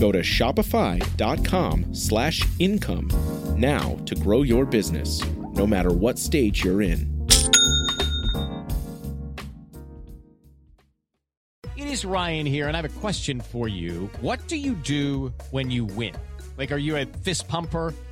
Go to shopify.com slash income now to grow your business, no matter what stage you're in. It is Ryan here, and I have a question for you. What do you do when you win? Like, are you a fist pumper?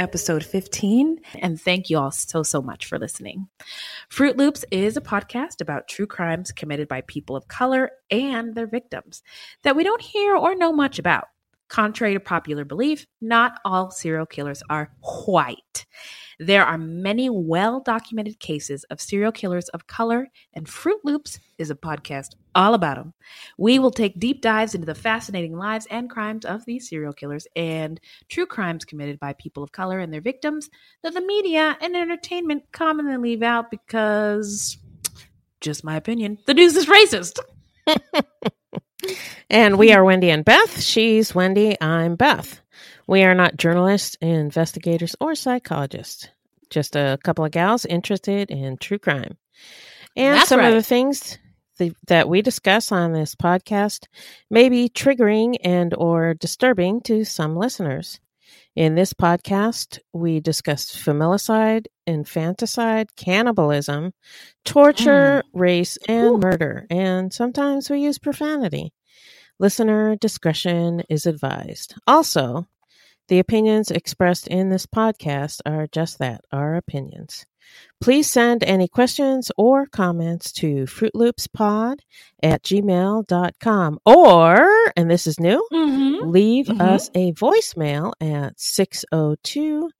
Episode 15, and thank you all so, so much for listening. Fruit Loops is a podcast about true crimes committed by people of color and their victims that we don't hear or know much about. Contrary to popular belief, not all serial killers are white. There are many well documented cases of serial killers of color, and Fruit Loops is a podcast all about them. We will take deep dives into the fascinating lives and crimes of these serial killers and true crimes committed by people of color and their victims that the media and entertainment commonly leave out because, just my opinion, the news is racist. And we are Wendy and Beth. She's Wendy. I'm Beth. We are not journalists, investigators, or psychologists. Just a couple of gals interested in true crime. And That's some of the things th- that we discuss on this podcast may be triggering and or disturbing to some listeners. In this podcast, we discuss familicide, infanticide, cannibalism, torture, mm. race, and murder, and sometimes we use profanity. Listener discretion is advised. Also, the opinions expressed in this podcast are just that, our opinions. Please send any questions or comments to fruitloopspod at gmail.com or, and this is new, Mm-hmm. leave Mhm. us a voicemail at 602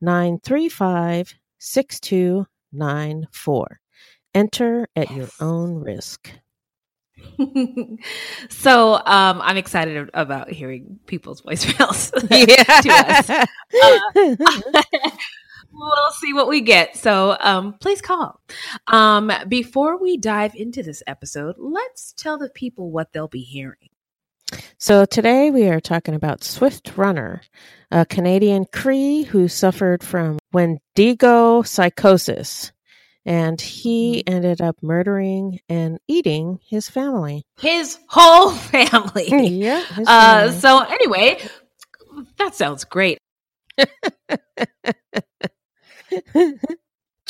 935 6294. Enter at your own risk. so um, I'm excited about hearing people's voicemails. we'll see what we get. So um, please call. Um, before we dive into this episode, let's tell the people what they'll be hearing. So today we are talking about Swift Runner, a Canadian Cree who suffered from Wendigo psychosis. And he ended up murdering and eating his family. His whole family. yeah. Uh, family. so anyway, that sounds great.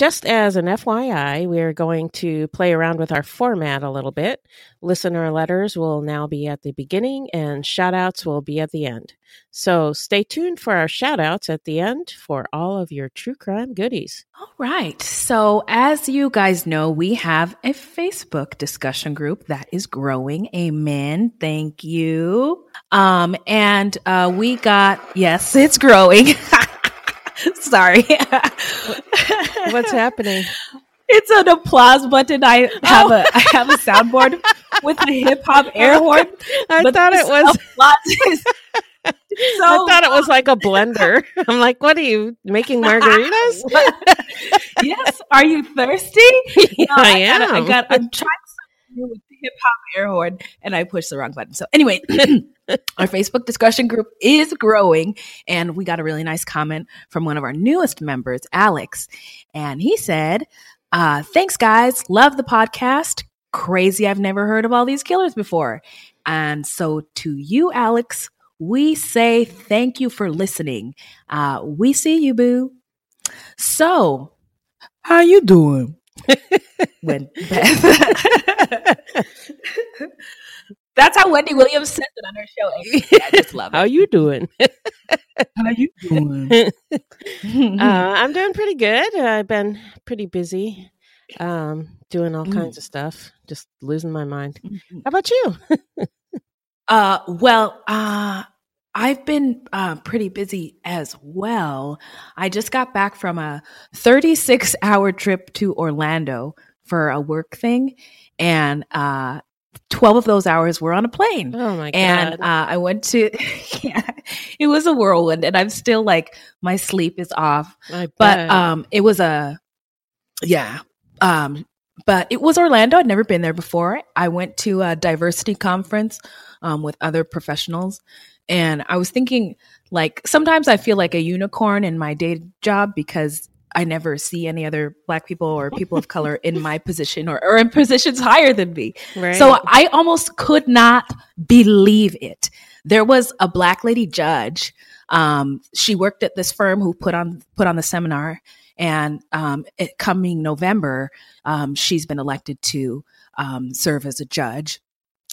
Just as an FYI, we're going to play around with our format a little bit. Listener letters will now be at the beginning and shout outs will be at the end. So stay tuned for our shout outs at the end for all of your true crime goodies. All right. So, as you guys know, we have a Facebook discussion group that is growing. Amen. Thank you. Um, and uh, we got yes, it's growing. Sorry. What's happening? It's an applause button. I have a I have a soundboard with a hip hop air horn. I thought it was applause so I thought it was like a blender. I'm like, what are you making margaritas? yes. Are you thirsty? Yeah, No, I gotta- am. I got. I'm trying something new with hip hop air horn, and I pushed the wrong button. So anyway, our Facebook discussion group is growing, and we got a really nice comment from one of our newest members, Alex, and he said, uh, "Thanks, guys. Love the podcast. Crazy. I've never heard of all these killers before." And so to you, Alex, we say thank you for listening. Uh, we see you, boo. So, how you doing? when That's how Wendy Williams says it on her show. I just love it. How it. you doing? How you doing? Uh, I'm doing pretty good. I've been pretty busy, um, doing all Mm. kinds of stuff. Just losing my mind. How about you? Uh, well, uh, I've been uh, pretty busy as well. I just got back from a 36 hour trip to Orlando for a work thing, and uh, 12 of those hours were on a plane. Oh my and god! uh, I went to, yeah, it was a whirlwind, and I'm still like, my sleep is off. But um, it was a, yeah, um, but it was Orlando. I'd never been there before. I went to a diversity conference um, with other professionals, and I was thinking, like, sometimes I feel like a unicorn in my day job because I never see any other Black people or people of color in my position or, or in positions higher than me. right? So I almost could not believe it. There was a black lady judge. Um, she worked at this firm who put on put on the seminar, and um, it, coming November, um, she's been elected to um, serve as a judge.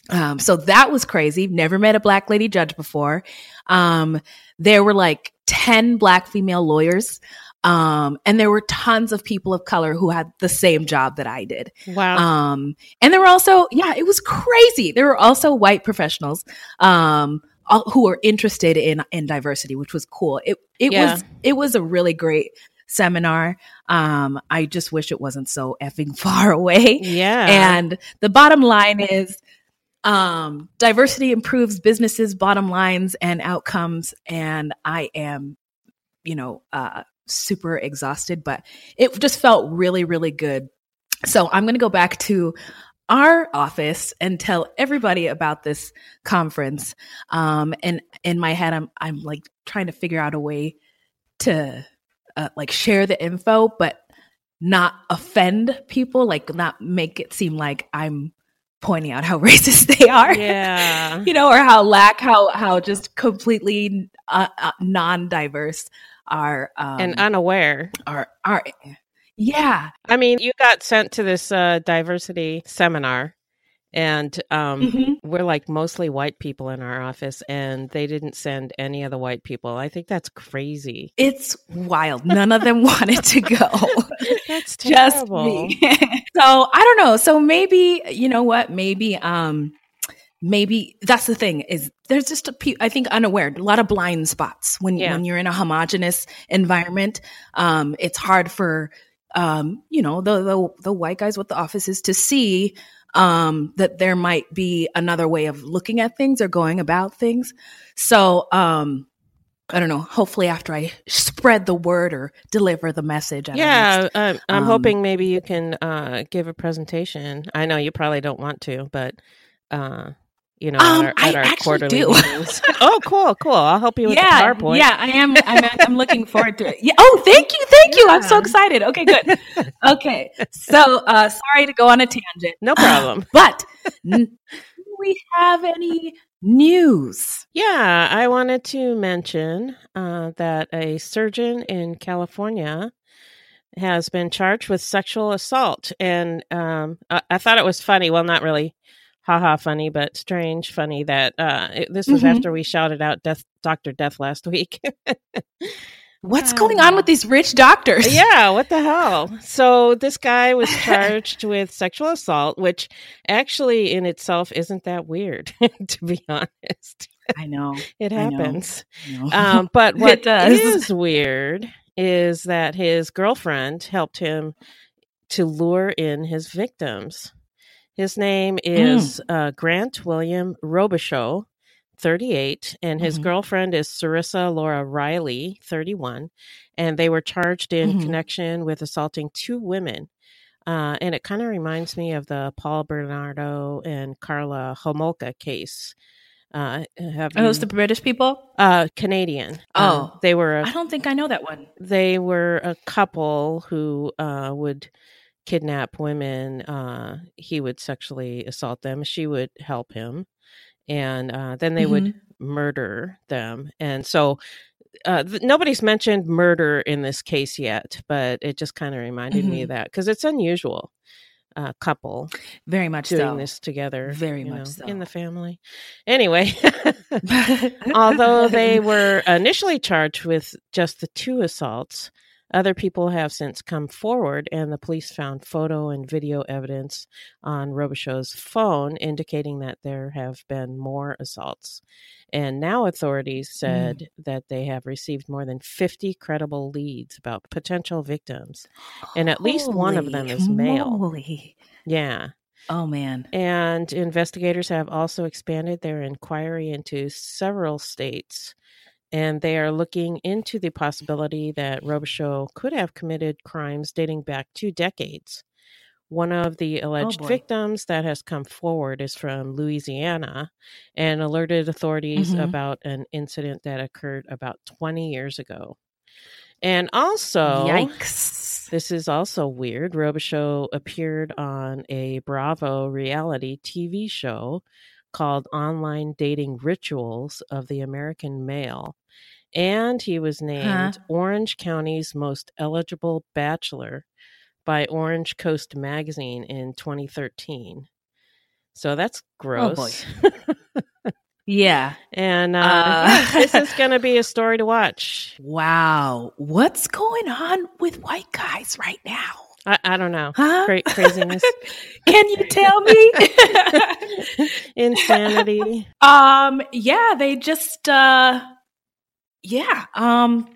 Um, so that was crazy. Never met a black lady judge before. Um, there were like 10 black female lawyers. Um, and there were tons of people of color who had the same job that I did. Wow. Um, and there were also, yeah, it was crazy. There were also white professionals, um, all, who were interested in, in diversity, which was cool. It, it Yeah. was, it was a really great seminar. Um, I just wish it wasn't so effing far away. yeah. And the bottom line is um, diversity improves businesses' bottom lines and outcomes. And I am, you know, uh, super exhausted, but it just felt really, really good. So I'm going to go back to our office and tell everybody about this conference. Um, and in my head, I'm I'm like trying to figure out a way to uh, like share the info, but not offend people, like not make it seem like I'm pointing out how racist they are. yeah. you know, or how lack, how how just completely uh, uh, non-diverse are um, and unaware. are are. Yeah, I mean, you got sent to this uh, diversity seminar, and um, Mhm. we're like mostly white people in our office, and they didn't send any of the white people. I think that's crazy. it's wild. None of them wanted to go. That's just me. so I don't know. So maybe you know what? Maybe um maybe that's the thing is there's just a pe- I think unaware a lot of blind spots when Yeah. when you're in a homogenous environment. Um, it's hard for um you know the the the white guys with the offices to see um that there might be another way of looking at things or going about things. So um. I don't know. Hopefully, after I spread the word or deliver the message, next Yeah, um, I'm um, hoping maybe you can uh, give a presentation. I know you probably don't want to, but uh, you know, Um, at our, I our quarterly do. meetings. oh, cool, cool. I'll help you with yeah, the PowerPoint. Yeah, I am. I'm, I'm looking forward to it. Yeah. Oh, thank you, thank you. I'm so excited. Okay, good. Okay, so uh, sorry to go on a tangent. No problem. But n- do we have any news? Yeah, I wanted to mention uh, that a surgeon in California has been charged with sexual assault, and um, I-, I thought it was funny. Well, not really, haha, funny, but strange, funny that uh, it, this was Mhm. after we shouted out Death, Doctor Death last week. What's going on with these rich doctors? yeah, what the hell? So this guy was charged with sexual assault, which actually in itself isn't that weird, to be honest. I know. It I know. happens. I know. Um, but what is weird is that his girlfriend helped him to lure in his victims. His name is uh, Grant William Robichaud, 38, and his Mhm. girlfriend is Cerissa Laura Riley, 31, and they were charged in Mhm. connection with assaulting two women. Uh, and it kind of reminds me of the Paul Bernardo and Karla Homolka case. Uh, have Are those the British people? uh, Canadian. Oh. Um, they were I don't think I know that one. they were a couple who uh, would kidnap women. Uh, he would sexually assault them. She would help him, and uh, then they would Mm-hmm. murder them. And so. Uh, th- nobody's mentioned murder in this case yet, but it just kind of reminded me Mhm. of that because it's unusual. Uh, couple Very much doing so. this together, Very much know, so. in the family. Anyway, Although they were initially charged with just the two assaults, other people have since come forward, and the police found photo and video evidence on Robichaud's phone indicating that there have been more assaults. And now authorities mm. said that they have received more than 50 credible leads about potential victims. And at least one of them is male. moly. Yeah. Oh man. And investigators have also expanded their inquiry into several states. And they are looking into the possibility that Robichaud could have committed crimes dating back two decades. One of the alleged boy. victims that has come forward is from Louisiana and alerted authorities Mhm. about an incident that occurred about 20 years ago. And also, Yikes. this is also weird. Robichaud appeared on a Bravo reality TV show called Online Dating Rituals of the American Male. And he was named Orange County's most eligible bachelor by Orange Coast Magazine in 2013. So that's gross. boy. Yeah. and uh, Uh. this is going to be a story to watch. Wow. What's going on with white guys right now? I, I don't know. Huh? Great craziness, Can you tell me? insanity. um, yeah, they just uh yeah. Um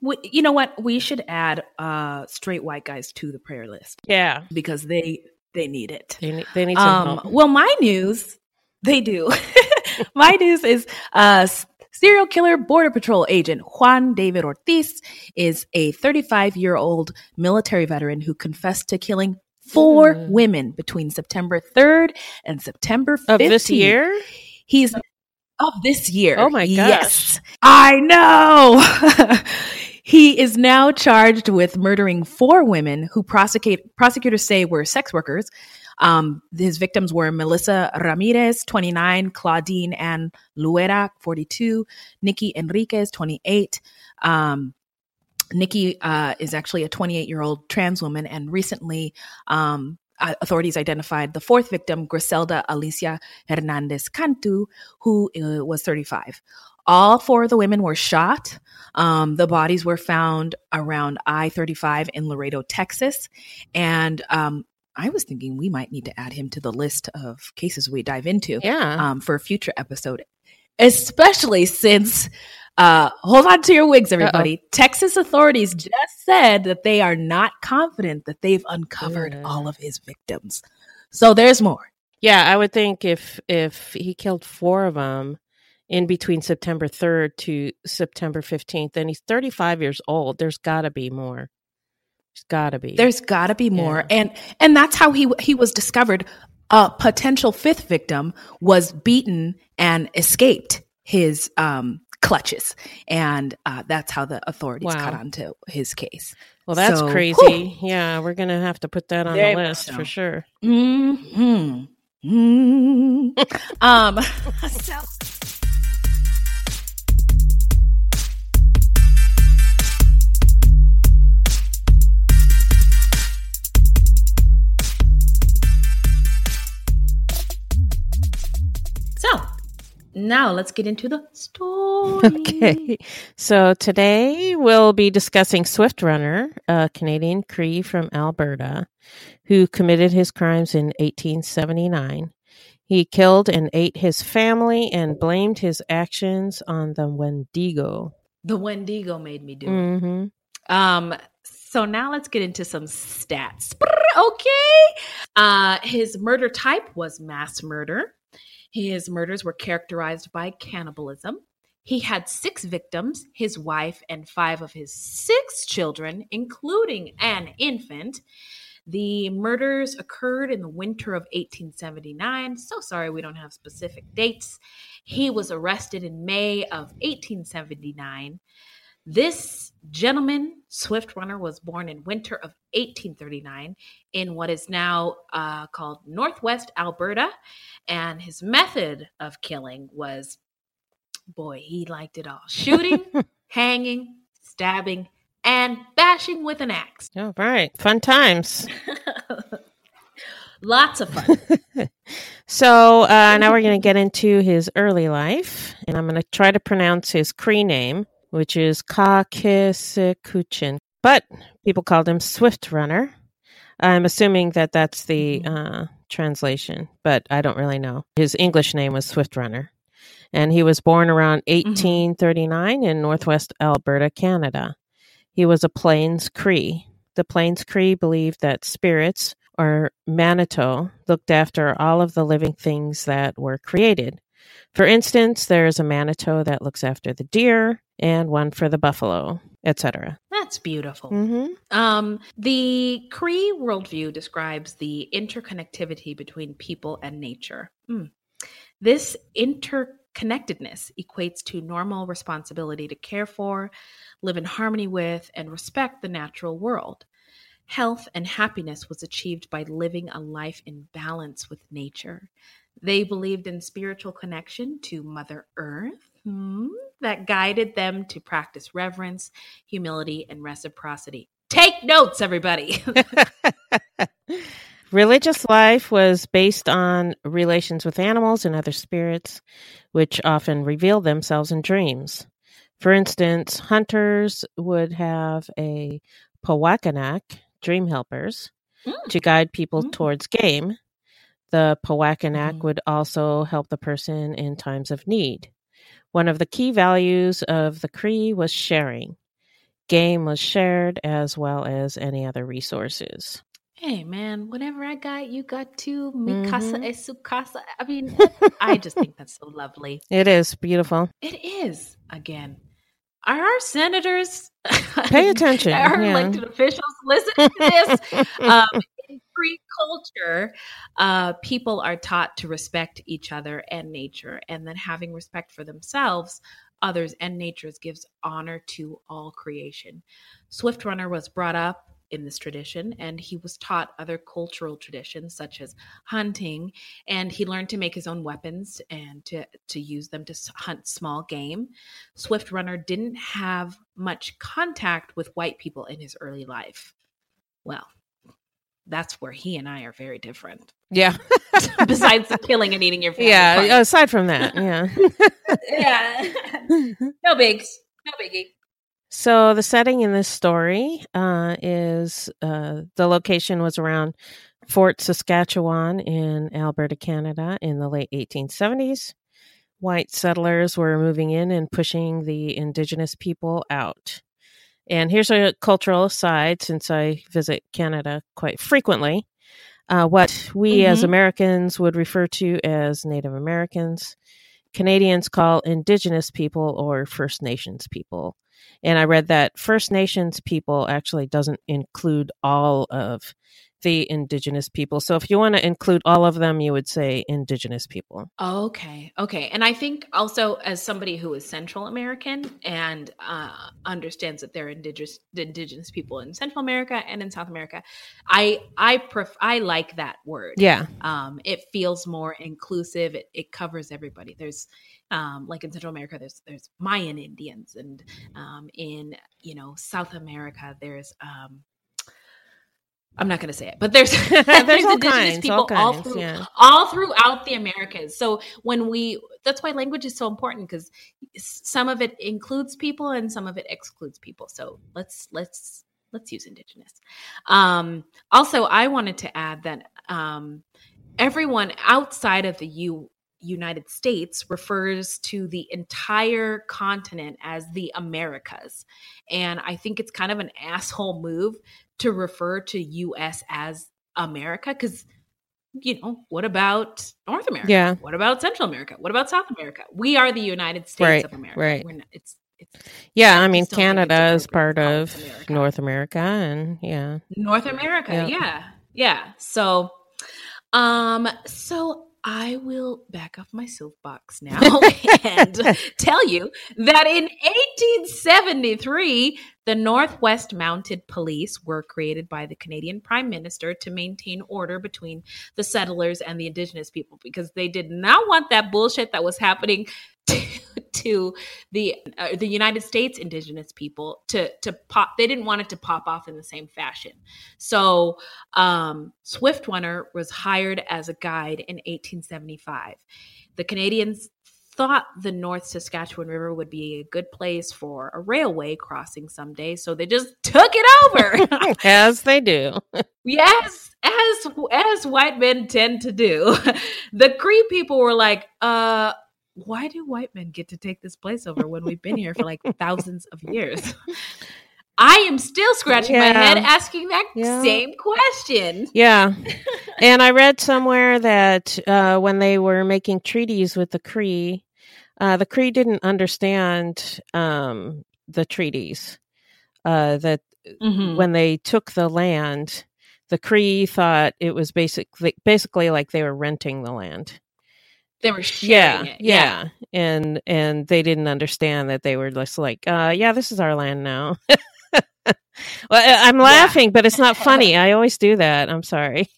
we, you know what? We should add uh straight white guys to the prayer list Yeah, because they they need it. they need, they need some Um, help. well, my news, they do. my news is uh, serial killer border patrol agent Juan David Ortiz is a 35 year old military veteran who confessed to killing four Mm. women between September 3rd and September 15th. Of this year? He's of this year. Oh my gosh. Yes, I know. he is now charged with murdering four women who prosecute prosecutors say were sex workers. Um, his victims were Melissa Ramirez, 29, Claudine Ann Luera, 42, Nikki Enriquez, 28. Um, Nikki uh, is actually a 28 year old trans woman, and recently um, authorities identified the fourth victim, Griselda Alicia Hernandez Cantu, who uh, was 35. All four of the women were shot. Um, the bodies were found around I 35 in Laredo, Texas. And um, I was thinking we might need to add him to the list of cases we dive into Yeah. um, for a future episode, especially since, uh, hold on to your wigs, everybody. Texas authorities just said that they are not confident that they've uncovered all of his victims. So there's more. yeah, I would think if if he killed four of them in between September 3rd to September 15th, then he's 35 years old. There's got to be more. There's got to be. There's got to be more, Yeah. and and that's how he he was discovered. A potential fifth victim was beaten and escaped his um, clutches, and uh, that's how the authorities Wow. caught on to his case. well, that's so, crazy. Yeah, we're to have to put that on the list for sure. Hmm. Hmm. um. So now let's get into the story. Okay. So today we'll be discussing Swift Runner, a Canadian Cree from Alberta who committed his crimes in 1879. He killed and ate his family and blamed his actions on the Wendigo. The Wendigo made me do it. hmm Um, so now let's get into some stats. Okay. Uh, his murder type was mass murder. His murders were characterized by cannibalism. He had six victims, his wife, and five of his six children, including an infant. The murders occurred in the winter of 1879. So sorry we don't have specific dates. He was arrested in May of 1879. This gentleman, Swift Runner, was born in winter of 1839 in what is now uh, called Northwest Alberta. And his method of killing was, boy, he liked it all shooting, hanging, stabbing, and bashing with an axe. All right. Fun times. Lots of fun. So uh, now we're going to get into his early life, and I'm going to try to pronounce his Cree name, which is Kakisikuchin. But people called him Swift Runner. I'm assuming that that's the uh, translation, but I don't really know. His English name was Swift Runner, and he was born around 1839 in Northwest Alberta, Canada. He was a Plains Cree. The Plains Cree believed that spirits or Manitou looked after all of the living things that were created. For instance, there's a Manitou that looks after the deer and one for the buffalo, etc. That's beautiful. Mm-hmm. Um, the Cree worldview describes the interconnectivity between people and nature. Hmm. This interconnectedness equates to normal responsibility to care for, live in harmony with, and respect the natural world. Health and happiness was achieved by living a life in balance with nature. They believed in spiritual connection to Mother Earth hmm, that guided them to practice reverence, humility, and reciprocity. Take notes, everybody. Religious life was based on relations with animals and other spirits, which often reveal themselves in dreams. For instance, hunters would have a Pawakanak, dream helpers, Mm. to guide people Mm. towards game. The Pawakanak Mhm. would also help the person in times of need. One of the key values of the Cree was sharing. Game was shared as well as any other resources. Hey man, whatever I got, you got too. Mi casa Mhm. es su casa. I mean, I just think that's so lovely. It is beautiful. It is. Again, are our senators Pay attention. Our yeah. elected officials listen to this. um, in Cree culture, uh, people are taught to respect each other and nature, and then having respect for themselves, others, and nature gives honor to all creation. Swift Runner was brought up in this tradition, and he was taught other cultural traditions such as hunting, and he learned to make his own weapons and to to use them to hunt small game. Swift Runner didn't have much contact with white people in his early life. Well, that's where he and I are very different. Yeah. Besides the killing and eating your family. Yeah. part. Aside from that, yeah. yeah. no bigs. No biggie. So the setting in this story uh, is uh, the location was around Fort Saskatchewan in Alberta, Canada, in the late 1870s. White settlers were moving in and pushing the indigenous people out. And here's a cultural aside since I visit Canada quite frequently. Uh, what we as Mhm. Americans would refer to as Native Americans, Canadians call Indigenous people or First Nations people. And I read that First Nations people actually doesn't include all of the Indigenous people. So if you want to include all of them, you would say Indigenous people. Okay. Okay. And I think also as somebody who is Central American and uh, understands that there are indigenous indigenous people in Central America and in South America, I I pref- I like that word. Yeah. um, it feels more inclusive. It, it covers everybody. There's um, like in Central America, there's there's Mayan Indians, and um, in you know South America, there's um, I'm not going to say it, but there's there's, There's indigenous kinds, people all all, kinds, through yeah. all throughout the Americas. So when we that's why language is so important because some of it includes people and some of it excludes people. So let's let's let's use indigenous. Um, also, I wanted to add that um, everyone outside of the U- United States refers to the entire continent as the Americas. And I think it's kind of an asshole move to refer to US as America because, you know, what about North America? Yeah. What about Central America? What about South America? We are the United States Right, of America. right. Not, it's, it's Yeah. I mean, just don't think it's Canada is part of America. North America. And yeah. North America. Yeah. Yeah. Yeah. So um so I will back off my soapbox now and tell you that in 1873 the Northwest Mounted Police were created by the Canadian Prime Minister to maintain order between the settlers and the indigenous people because they did not want that bullshit that was happening to, to the uh, the United States indigenous people to to pop they didn't want it to pop off in the same fashion. So um, Swift Runner was hired as a guide in 1875. The Canadians thought the North Saskatchewan River would be a good place for a railway crossing someday, so they just took it over. As they do. yes, as as white men tend to do. The Cree people were like, uh why do white men get to take this place over when we've been here for like thousands of years? I am still scratching my head asking that Yeah. same question. Yeah. and I read somewhere that uh, when they were making treaties with the Cree, uh, the Cree didn't understand um, the treaties. Uh, that Mhm. when they took the land, the Cree thought it was basically basically like they were renting the land. They were sharing Yeah, it. yeah, and and they didn't understand that they were just like, uh, yeah, this is our land now. well, I'm laughing, but it's not funny. I always do that. I'm sorry.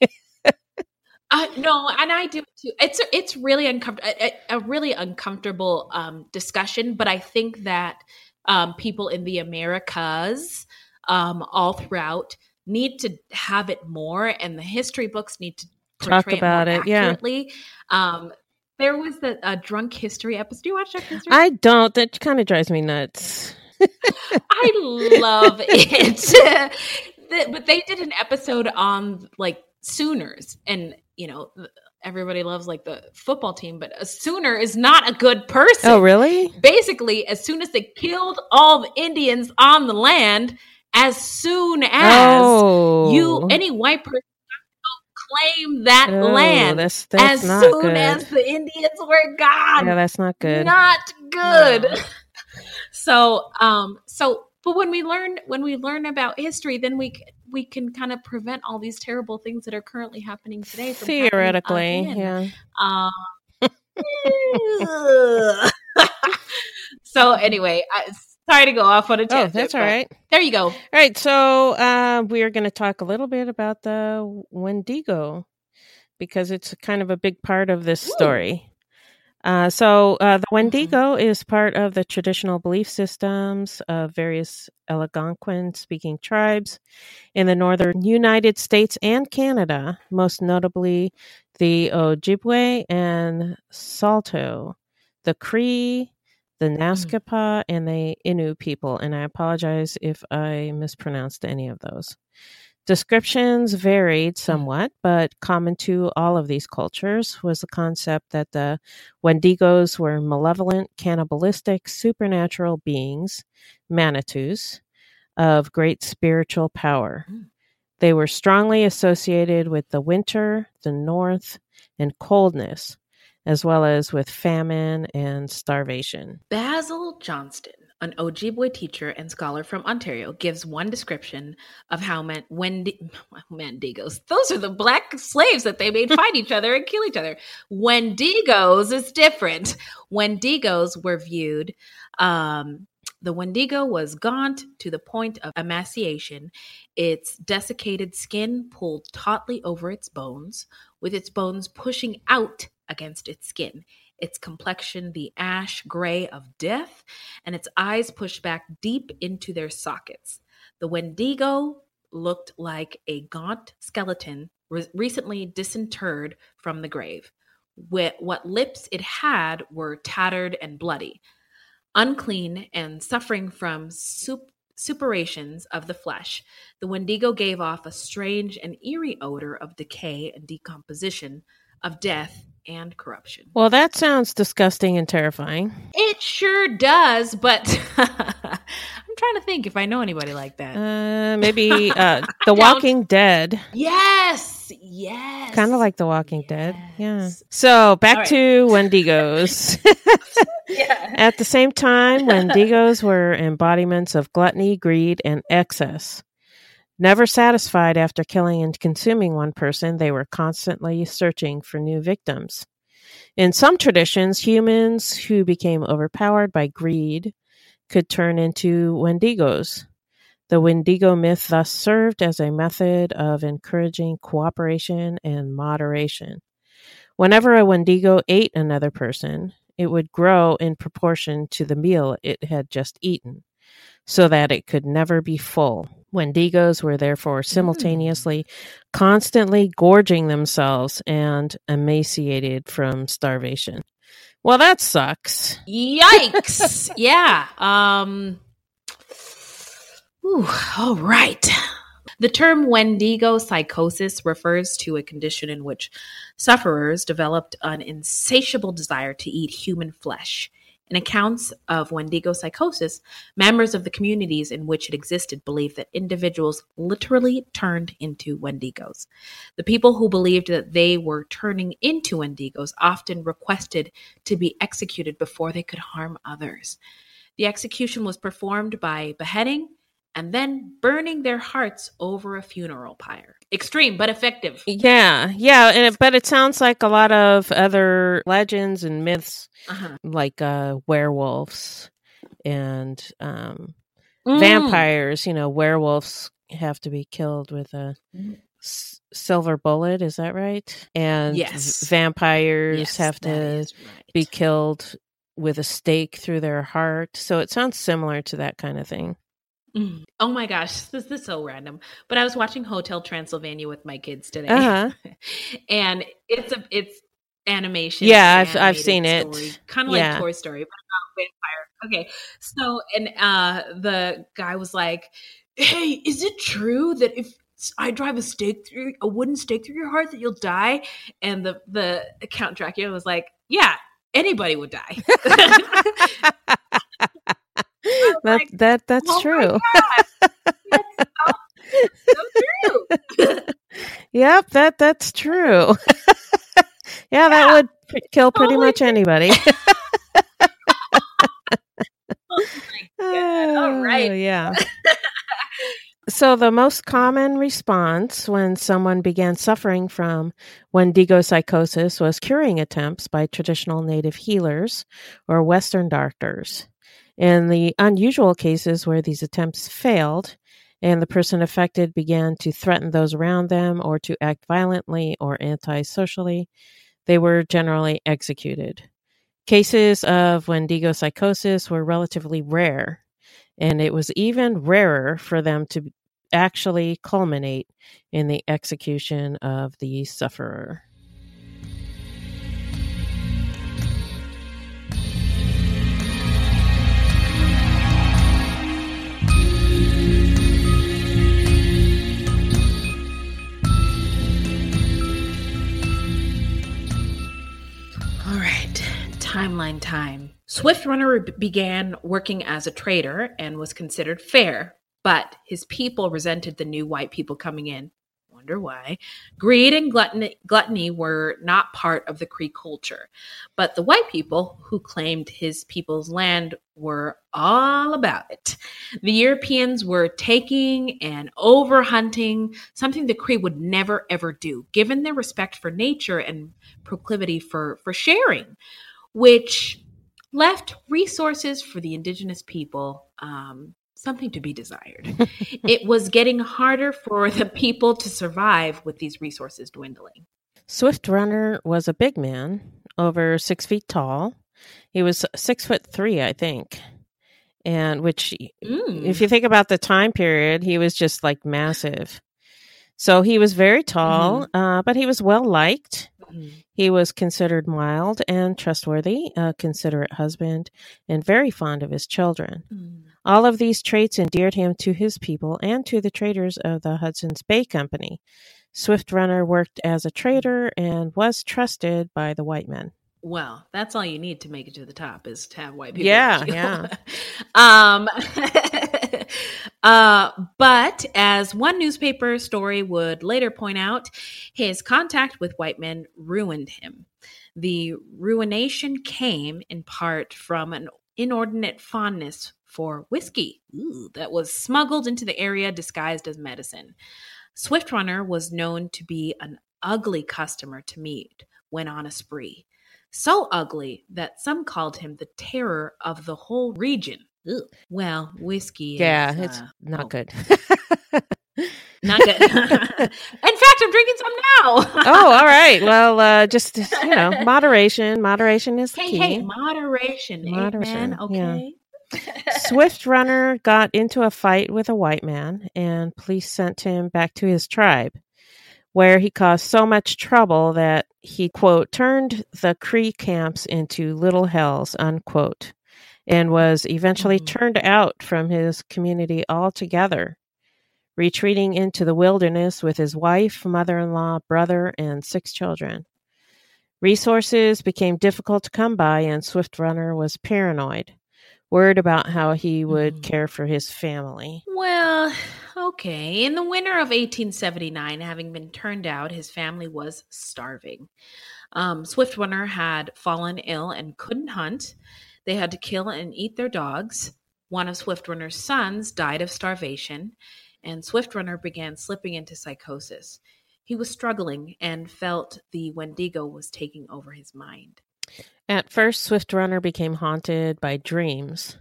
Uh, no, and I do too. It's it's really uncomfortable, a, a really uncomfortable um, discussion. But I think that um, people in the Americas, um, all throughout, need to have it more, and the history books need to Talk portray about more it, yeah. accurately. Um, there was the uh, drunk history episode. Do you watch drunk history? I don't. That kind of drives me nuts. I love it. The- but they did an episode on like Sooners, and you know everybody loves like the football team, but a Sooner is not a good person. Oh, really? Basically, as soon as they killed all the Indians on the land, as soon as oh, you any white person claim that Oh, land, That's that's as soon good. as the Indians were gone, yeah, that's not good. not good. No. so, um, so, but when we learn when we learn about history, then we we can kind of prevent all these terrible things that are currently happening today. From happening Theoretically, again. yeah. Um, so anyway, I, sorry to go off on a tangent. Oh, tangent. that's all right. There you go. All right, so uh, we are going to talk a little bit about the Wendigo because it's kind of a big part of this Ooh. story. Uh, so uh, the Mm-hmm. Wendigo is part of the traditional belief systems of various Algonquin-speaking tribes in the northern United States and Canada, most notably the Ojibwe and Saulteaux, the Cree, the Mm. Naskapi, and the Innu people. And I apologize if I mispronounced any of those. Descriptions Mm. varied somewhat, but common to all of these cultures was the concept that the Wendigos were malevolent, cannibalistic, supernatural beings, Manitous, of great spiritual power. Mm. They were strongly associated with the winter, the north, and coldness, as well as with famine and starvation. Basil Johnston, an Ojibwe teacher and scholar from Ontario, gives one description of how man- Wendi- Wendigos, those are the black slaves that they made fight each other and kill each other. Wendigos is different. Wendigos were viewed, um, the Wendigo was gaunt to the point of emaciation, its desiccated skin pulled tautly over its bones, with its bones pushing out against its skin its complexion the ash gray of death, and its eyes pushed back deep into their sockets. The Wendigo looked like a gaunt skeleton re- recently disinterred from the grave. Wh- What lips it had were tattered and bloody. Unclean and suffering from sup- suppurations of the flesh, the Wendigo gave off a strange and eerie odor of decay and decomposition, of death and corruption. Well, that sounds disgusting and terrifying. It sure does, but I'm trying to think if I know anybody like that. Uh, maybe uh, The. Walking Dead. yes, yes. Kind of like The Walking Dead. Yeah. Yes. So back right. to Wendigos. Yeah. At the same time, Wendigos were embodiments of gluttony, greed, and excess. Never satisfied after killing and consuming one person, they were constantly searching for new victims. In some traditions, humans who became overpowered by greed could turn into Wendigos. The Wendigo myth thus served as a method of encouraging cooperation and moderation. Whenever a Wendigo ate another person, it would grow in proportion to the meal it had just eaten, so that it could never be full. Wendigos were therefore simultaneously constantly gorging themselves and emaciated from starvation. Well, that sucks. Yikes. yeah. Um Ooh, all right. The term Wendigo psychosis refers to a condition in which sufferers developed an insatiable desire to eat human flesh. In accounts of Wendigo psychosis, members of the communities in which it existed believed that individuals literally turned into Wendigos. The people who believed that they were turning into Wendigos often requested to be executed before they could harm others. The execution was performed by beheading and then burning their hearts over a funeral pyre. Extreme, but effective. Yeah, yeah, and it, but it sounds like a lot of other legends and myths, Uh-huh. like uh, werewolves and um, Mm. vampires. You know, werewolves have to be killed with a Mm. s- silver bullet. Is that right? And Yes. v- vampires Yes, have to right. be killed with a stake through their heart. So it sounds similar to that kind of thing. Mm. Oh my gosh, this is so random. But I was watching Hotel Transylvania with my kids today, Uh-huh. and it's a it's animation. Yeah, I've- I've seen it. kind of Yeah. like Toy Story, but about vampire. Okay, so and uh the guy was like, "Hey, is it true that if I drive a stake through a wooden stake through your heart that you'll die?" And the the Count Dracula was like, "Yeah, anybody would die." that like, that that's "Oh true. That's so, so true. Yep, that that's true. yeah, that would p- kill pretty much anybody. Oh God, all right. Oh, yeah. so the most common response when someone began suffering from Wendigo psychosis was curing attempts by traditional native healers or Western doctors. In the unusual cases where these attempts failed, and the person affected began to threaten those around them or to act violently or antisocially, they were generally executed. Cases of Wendigo psychosis were relatively rare, and it was even rarer for them to actually culminate in the execution of the sufferer. Timeline time. Swift Runner began working as a trader and was considered fair, but his people resented the new white people coming in. Wonder why. Greed and gluttony, were not part of the Cree culture, but the white people who claimed his people's land were all about it. The Europeans were taking and over hunting, something the Cree would never ever do, given their respect for nature and proclivity for for sharing, which left resources for the indigenous people um, something to be desired. it was getting harder for the people to survive with these resources dwindling. Swift Runner was a big man, over six feet tall. He was six foot three, I think. And which, Mm. if you think about the time period, he was just like massive. So he was very tall, uh, but he was well liked. Mhm. He was considered mild and trustworthy, a considerate husband, and very fond of his children. Mm. All of these traits endeared him to his people and to the traders of the Hudson's Bay Company. Swift Runner worked as a trader and was trusted by the white men. Well, that's all you need to make it to the top is to have white people. Yeah, yeah. um, uh, but as one newspaper story would later point out, his contact with white men ruined him. The ruination came in part from an inordinate fondness for whiskey ooh, that was smuggled into the area disguised as medicine. Swift Runner was known to be an ugly customer to meet when on a spree. So ugly that some called him the terror of the whole region. Ugh. Well, whiskey. Yeah, is, it's uh, not oh, good. Not good. In fact, I'm drinking some now. oh, all right. Well, uh, just you know, moderation. Moderation is the Hey, key. hey, moderation. Moderation, Amen. yeah. Okay. Swift Runner got into a fight with a white man, and police sent him back to his tribe, where he caused so much trouble that he, quote, turned the Cree camps into little hells, unquote, and was eventually Mhm. turned out from his community altogether, retreating into the wilderness with his wife, mother in law, brother, and six children. Resources became difficult to come by, and Swift Runner was paranoid worried about how he would Mhm. care for his family. Well, okay. In the winter of 1879, having been turned out, his family was starving. Um, Swift Runner had fallen ill and couldn't hunt. They had to kill and eat their dogs. One of Swift Runner's sons died of starvation, and Swift Runner began slipping into psychosis. He was struggling and felt the Wendigo was taking over his mind. At first, Swift Runner became haunted by dreams.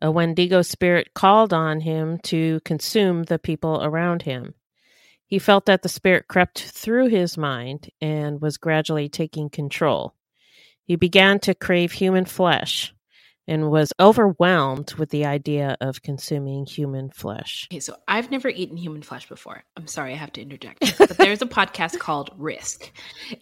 A Wendigo spirit called on him to consume the people around him. He felt that the spirit crept through his mind and was gradually taking control. He began to crave human flesh, and was overwhelmed with the idea of consuming human flesh. Okay, so I've never eaten human flesh before. I'm sorry, I have to interject. But there's a podcast called Risk,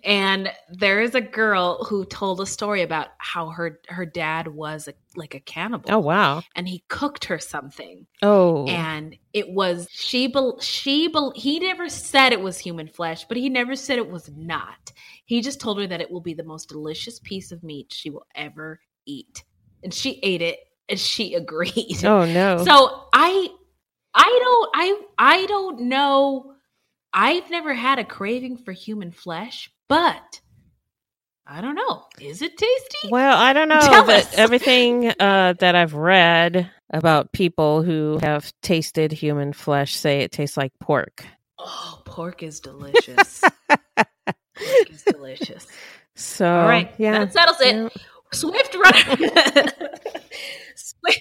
and there is a girl who told a story about how her her dad was a, like a cannibal. Oh, wow. And he cooked her something, Oh, and it was she. bel she. bel he never said it was human flesh, but he never said it was not. He just told her that it will be the most delicious piece of meat she will ever eat, and she ate it, and she agreed. oh no. So I I don't I I don't know. I've never had a craving for human flesh, but I don't know. Is it tasty? Well, I don't know. Tell but us. everything uh, that I've read about people who have tasted human flesh say it tastes like pork. Oh, pork is delicious. pork is delicious. So, All right, yeah. that settles it. yeah. Swift Runner. Swift,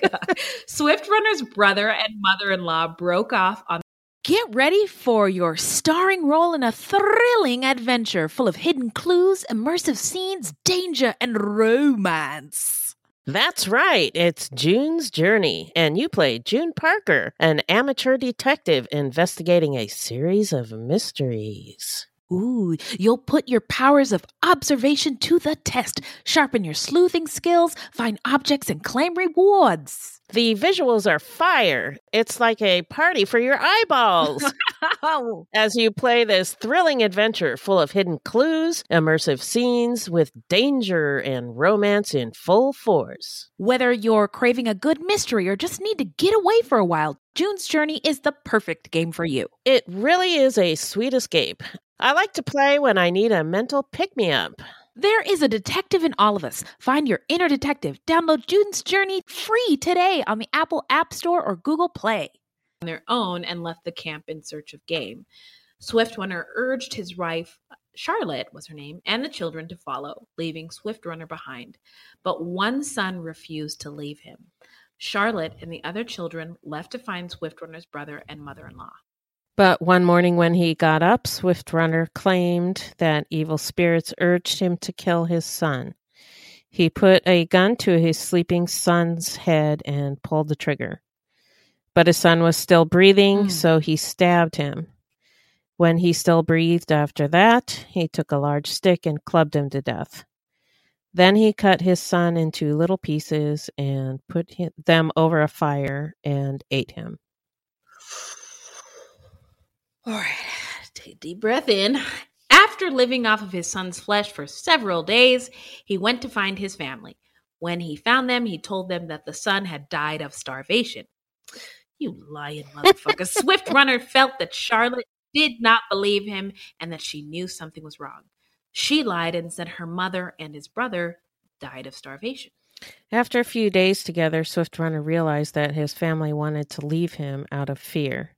Swift Runner's brother and mother-in-law broke off on. Get ready for your starring role in a thrilling adventure full of hidden clues, immersive scenes, danger, and romance. That's right. It's June's Journey, and you play June Parker, an amateur detective investigating a series of mysteries. Ooh, you'll put your powers of observation to the test, sharpen your sleuthing skills, find objects, and claim rewards. The visuals are fire. It's like a party for your eyeballs. As you play this thrilling adventure full of hidden clues, immersive scenes with danger and romance in full force. Whether you're craving a good mystery or just need to get away for a while, June's Journey is the perfect game for you. It really is a sweet escape. I like to play when I need a mental pick me up. There is a detective in all of us. Find your inner detective. Download June's Journey free today on the Apple App Store or Google Play. On their own and left the camp in search of game. Swift Runner urged his wife, Charlotte was her name, and the children to follow, leaving Swift Runner behind. But one son refused to leave him. Charlotte and the other children left to find Swift Runner's brother and mother in law. But one morning when he got up, Swift Runner claimed that evil spirits urged him to kill his son. He put a gun to his sleeping son's head and pulled the trigger. But his son was still breathing, Mm. so he stabbed him. When he still breathed after that, he took a large stick and clubbed him to death. Then he cut his son into little pieces and put hi- them over a fire and ate him. All right, take a deep breath in. After living off of his son's flesh for several days, he went to find his family. When he found them, he told them that the son had died of starvation. You lying motherfucker. Swift Runner felt that Charlotte did not believe him and that she knew something was wrong. She lied and said her mother and his brother died of starvation. After a few days together, Swift Runner realized that his family wanted to leave him out of fear.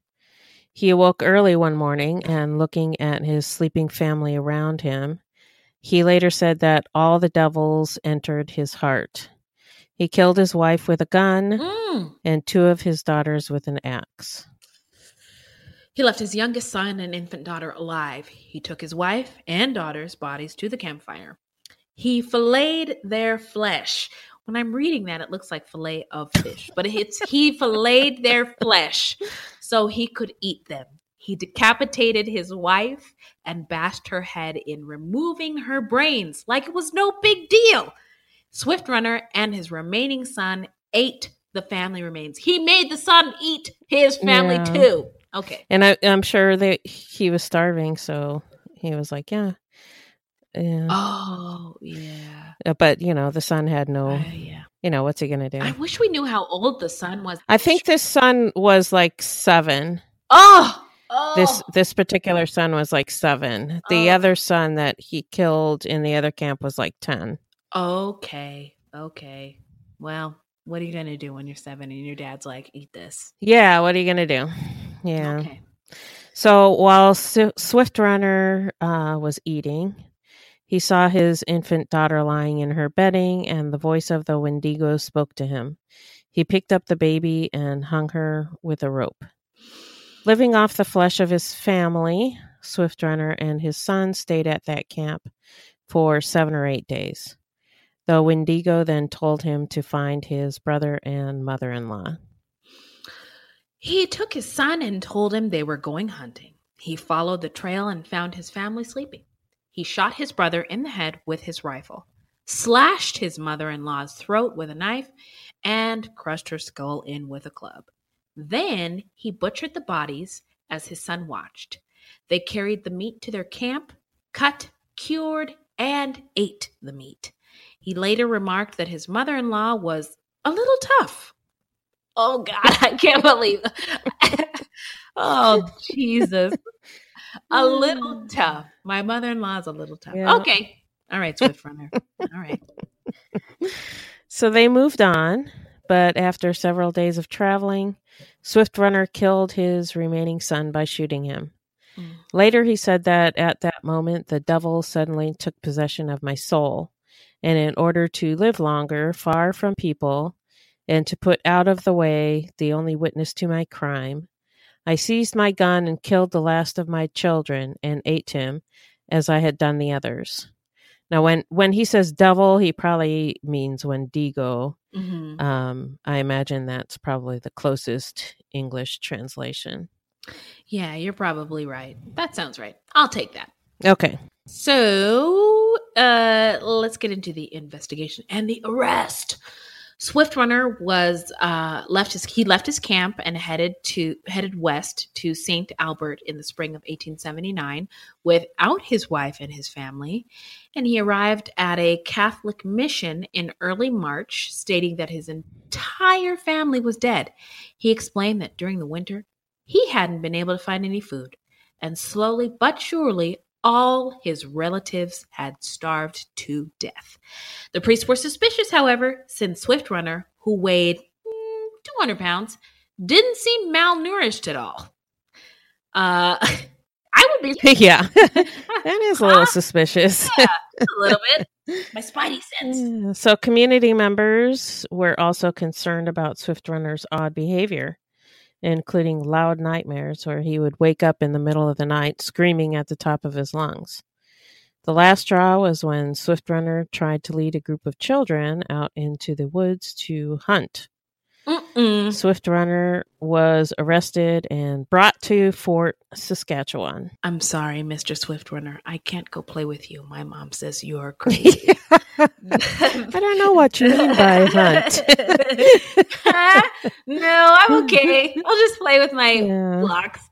He awoke early one morning and looking at his sleeping family around him, he later said that all the devils entered his heart. He killed his wife with a gun Mm. and two of his daughters with an axe. He left his youngest son and infant daughter alive. He took his wife and daughter's bodies to the campfire. He filleted their flesh. When I'm reading that, it looks like fillet of fish, but it's he filleted their flesh so he could eat them. He decapitated his wife and bashed her head in, removing her brains like it was no big deal. Swift Runner and his remaining son ate the family remains. He made the son eat his family Yeah. too. Okay. And I, I'm sure that he was starving, so he was like, "Yeah, yeah." Oh, yeah. But you know, the son had no. Uh, yeah. You know, what's he gonna do? I wish we knew how old the son was. I think this son was like seven. Oh, oh. This this particular son was like seven. The Oh. other son that he killed in the other camp was like ten. Okay. Okay. Well, what are you going to do when you're seven and your dad's like, eat this? Yeah, what are you gonna do? Yeah. Okay. So while Sw- Swift Runner uh, was eating, he saw his infant daughter lying in her bedding, and the voice of the Wendigo spoke to him. He picked up the baby and hung her with a rope. Living off the flesh of his family, Swift Runner and his son stayed at that camp for seven or eight days. The Wendigo then told him to find his brother and mother in law. He took his son and told him they were going hunting. He followed the trail and found his family sleeping. He shot his brother in the head with his rifle, slashed his mother in law's throat with a knife, and crushed her skull in with a club. Then he butchered the bodies as his son watched. They carried the meat to their camp, cut, cured, and ate the meat. He later remarked that his mother in law was a little tough. Oh, God, I can't believe oh, Jesus. A little tough. My mother in law is a little tough. Yeah. Okay. All right, Swift Runner. All right. So they moved on, but after several days of traveling, Swift Runner killed his remaining son by shooting him. Mm. Later, he said that at that moment, the devil suddenly took possession of my soul. And in order to live longer, far from people, and to put out of the way the only witness to my crime, I seized my gun and killed the last of my children and ate him, as I had done the others. Now, when, when he says devil, he probably means Wendigo. Mhm. Um, I imagine that's probably the closest English translation. Yeah, you're probably right. That sounds right. I'll take that. Okay. So, uh, let's get into the investigation and the arrest. Swift Runner was uh, left his he left his camp and headed to headed west to Saint Albert in the spring of 1879 without his wife and his family, and he arrived at a Catholic mission in early March, stating that his entire family was dead. He explained that during the winter he hadn't been able to find any food, and slowly but surely all his relatives had starved to death. The priests were suspicious, however, since Swift Runner, who weighed mm, 200 pounds, didn't seem malnourished at all. Uh, I would be yeah. that is a little suspicious. a little bit. My spidey sense. So, community members were also concerned about Swift Runner's odd behavior, including loud nightmares where he would wake up in the middle of the night screaming at the top of his lungs. The last straw was when Swift Runner tried to lead a group of children out into the woods to hunt. Mm-mm. Swift Runner was arrested and brought to Fort Saskatchewan. I'm sorry, Mr. Swift Runner. I can't go play with you. My mom says you're crazy. I don't know what you mean by hunt. no, I'm okay. I'll just play with my Yeah. blocks.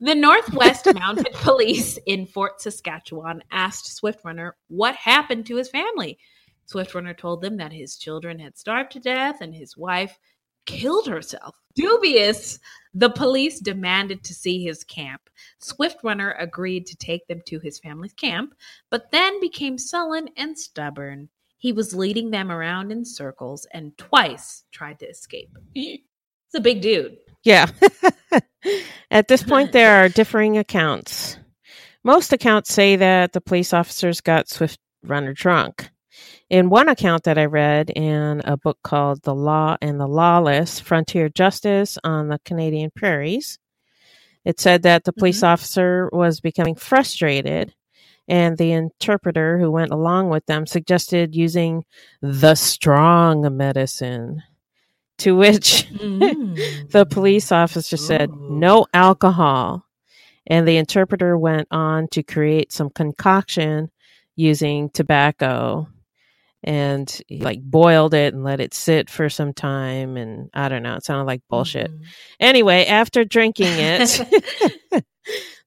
The Northwest Mounted Police in Fort Saskatchewan asked Swift Runner what happened to his family. Swift Runner told them that his children had starved to death and his wife killed herself. Dubious, the police demanded to see his camp. Swift Runner agreed to take them to his family's camp, but then became sullen and stubborn. He was leading them around in circles and twice tried to escape. He's a big dude. Yeah. At this point, there are differing accounts. Most accounts say that the police officers got Swift Runner drunk. In one account that I read in a book called The Law and the Lawless Frontier Justice on the Canadian Prairies, it said that the police mm-hmm. officer was becoming frustrated, and the interpreter who went along with them suggested using the strong medicine. To which the mm. police officer said, no alcohol. And the interpreter went on to create some concoction using tobacco and he, like boiled it and let it sit for some time. And I don't know, it sounded like bullshit. Anyway, after drinking it,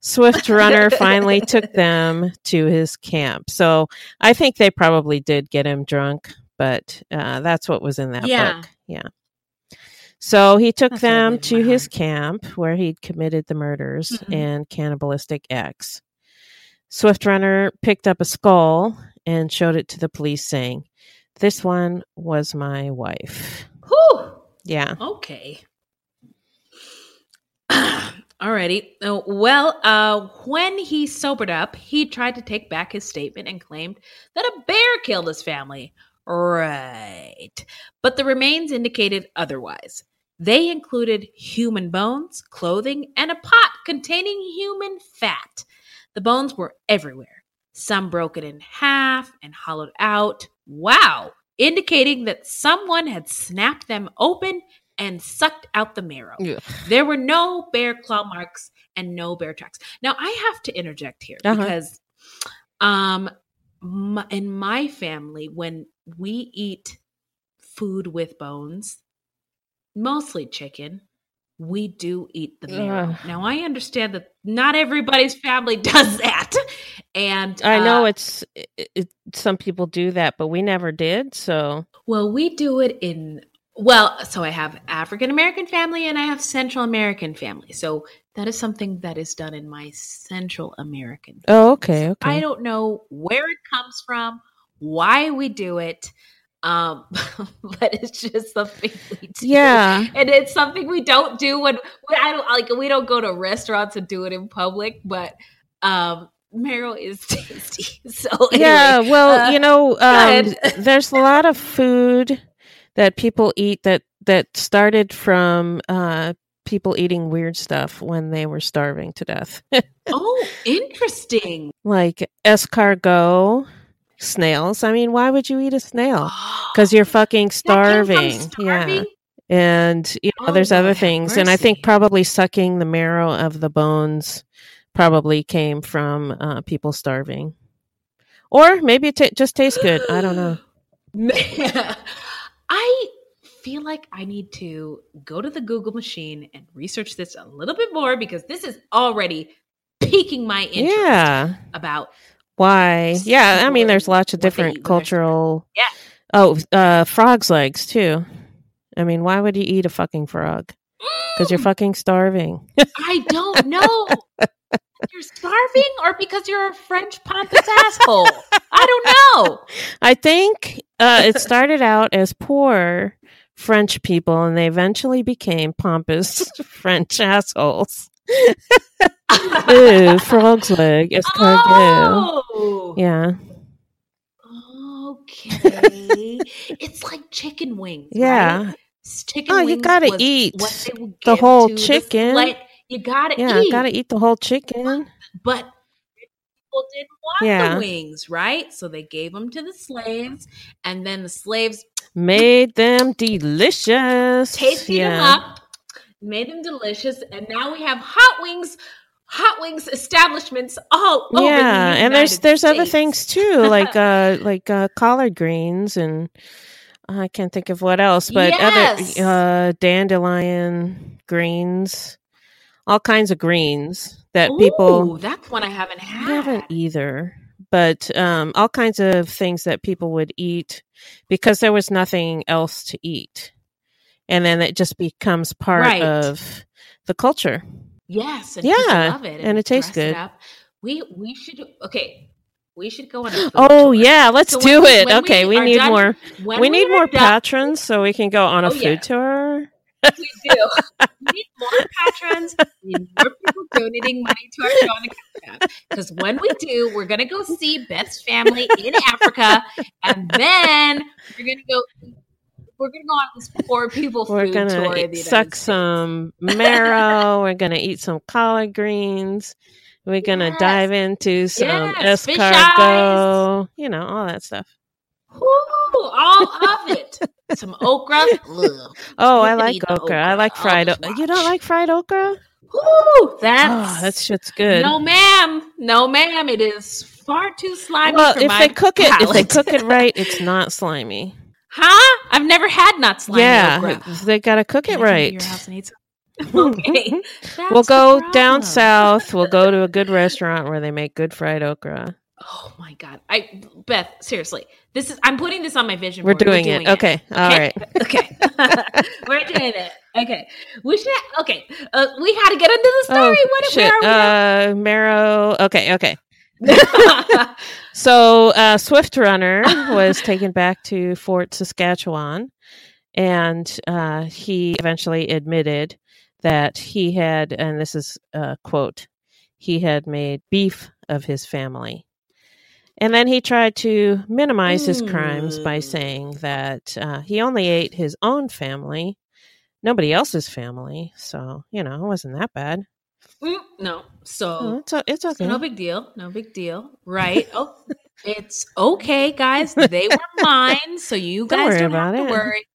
Swift Runner finally took them to his camp. So I think they probably did get him drunk, but uh, that's what was in that Yeah. book. Yeah. So he took That's them to his heart. camp where he'd committed the murders Mhm. and cannibalistic acts. Swift Runner picked up a skull and showed it to the police, saying, This one was my wife. Whew. Yeah. Okay. Alrighty. Uh, Well, uh, when he sobered up, he tried to take back his statement and claimed that a bear killed his family. Right. But the remains indicated otherwise. They included human bones, clothing, and a pot containing human fat. The bones were everywhere, some broken in half and hollowed out. Wow. indicating that someone had snapped them open and sucked out the marrow. Ugh. There were no bear claw marks and no bear tracks. Now I have to interject here Uh-huh. because um my, in my family when we eat food with bones, mostly chicken, we do eat the marrow. Ugh. Now I understand that not everybody's family does that. And I know uh, it's it, it, some people do that, but we never did. So Well, we do it in well, so I have African American family and I have Central American family. So that is something that is done in my Central American. Family. oh, okay, okay. I don't know where it comes from, why we do it, um, but it's just something we do. yeah, and it's something we don't do when when I don't like. We don't go to restaurants and do it in public, but um, marrow is tasty. So yeah. Well, uh, you know, um, there's a lot of food that people eat that that started from uh, people eating weird stuff when they were starving to death, oh, interesting. like escargot, snails. I mean, why would you eat a snail? Because you're fucking from starving. Yeah. and you know Oh, there's other things and i think probably sucking the marrow of the bones probably came from uh, people starving. Or maybe it ta just tastes good. I don't know. I feel like I need to go to the Google machine and research this a little bit more because this is already piquing my interest yeah. about why? Yeah i mean there's lots of different eat when they're starving. cultural Yeah. oh uh frogs legs too. I mean why would you eat a fucking frog? Because you're Mm, fucking starving. I don't know. You're starving or because you're a French pompous asshole? I don't know. I think uh, it started out as poor French people, and they eventually became pompous French assholes. Ooh, frog's leg, escargot. Oh, Yeah, Okay. it's like chicken wings. yeah, Right? Chicken Oh, you gotta eat what they would the whole the chicken. sla- you gotta yeah. eat. Gotta eat the whole chicken. But people didn't want Yeah. the wings, right? So they gave them to the slaves, and then the slaves Made them delicious. tasted yeah. them up, made them delicious, and now we have hot wings. Hot wings establishments all over. yeah, the and there's there's other things too, like uh like uh collard greens and I can't think of what else, but Yes. other uh dandelion greens, all kinds of greens that people Ooh, that's one I haven't I had. haven't either. But um all kinds of things that people would eat because there was nothing else to eat. And then it just becomes part Right. of the culture. Yes, and Yeah, people love it, and it tastes good. up. We we should okay. We should go on. A food Oh tour. yeah, let's So do when we- it. when okay, we are need done- more we need more done- patrons so we can go on a Oh, food yeah. tour. We do. we need more patrons. We need more people donating money to our show on the Cash Because when we do, we're gonna go see Beth's family in Africa, and then we're gonna go. We're gonna go on this poor people food We're gonna tour eat- the suck States. some marrow. We're gonna eat some collard greens. We're gonna Yes. dive into some Yes, escargot. You know all that stuff. Woo, all of it. Some okra. Oh, I like eat the okra. I like oh, fried. as O- you don't like fried okra? Woo, that's Oh, that shit's good. No, ma'am. No, ma'am. It is far too slimy well, for if my they cook it, if they cook it right, it's not slimy. huh? I've never had not slimy yeah, okra. they gotta cook it I come to right. your house and? Okay, we'll go down south. We'll go to a good restaurant where they make good fried okra. Oh my god! I Beth, seriously, this is. I'm putting this on my vision. We're board. doing, it. Okay. All right. Okay. We're doing it. Okay. We should. Okay. Uh, we had to get into the Oh story. what? shit. Where are Uh, marrow. Okay. Okay. So uh, Swift Runner was taken back to Fort Saskatchewan, and uh, he eventually admitted that he had, and this is a quote, he had made beef of his family. And then he tried to minimize his crimes by Mm. saying that uh, he only ate his own family, nobody else's family. So, you know, it wasn't that bad. Mm, no. So Oh, it's, it's So okay. no big deal. No big deal. Right. Oh, It's okay, guys. They were mine, so you Don't guys don't have to it. worry.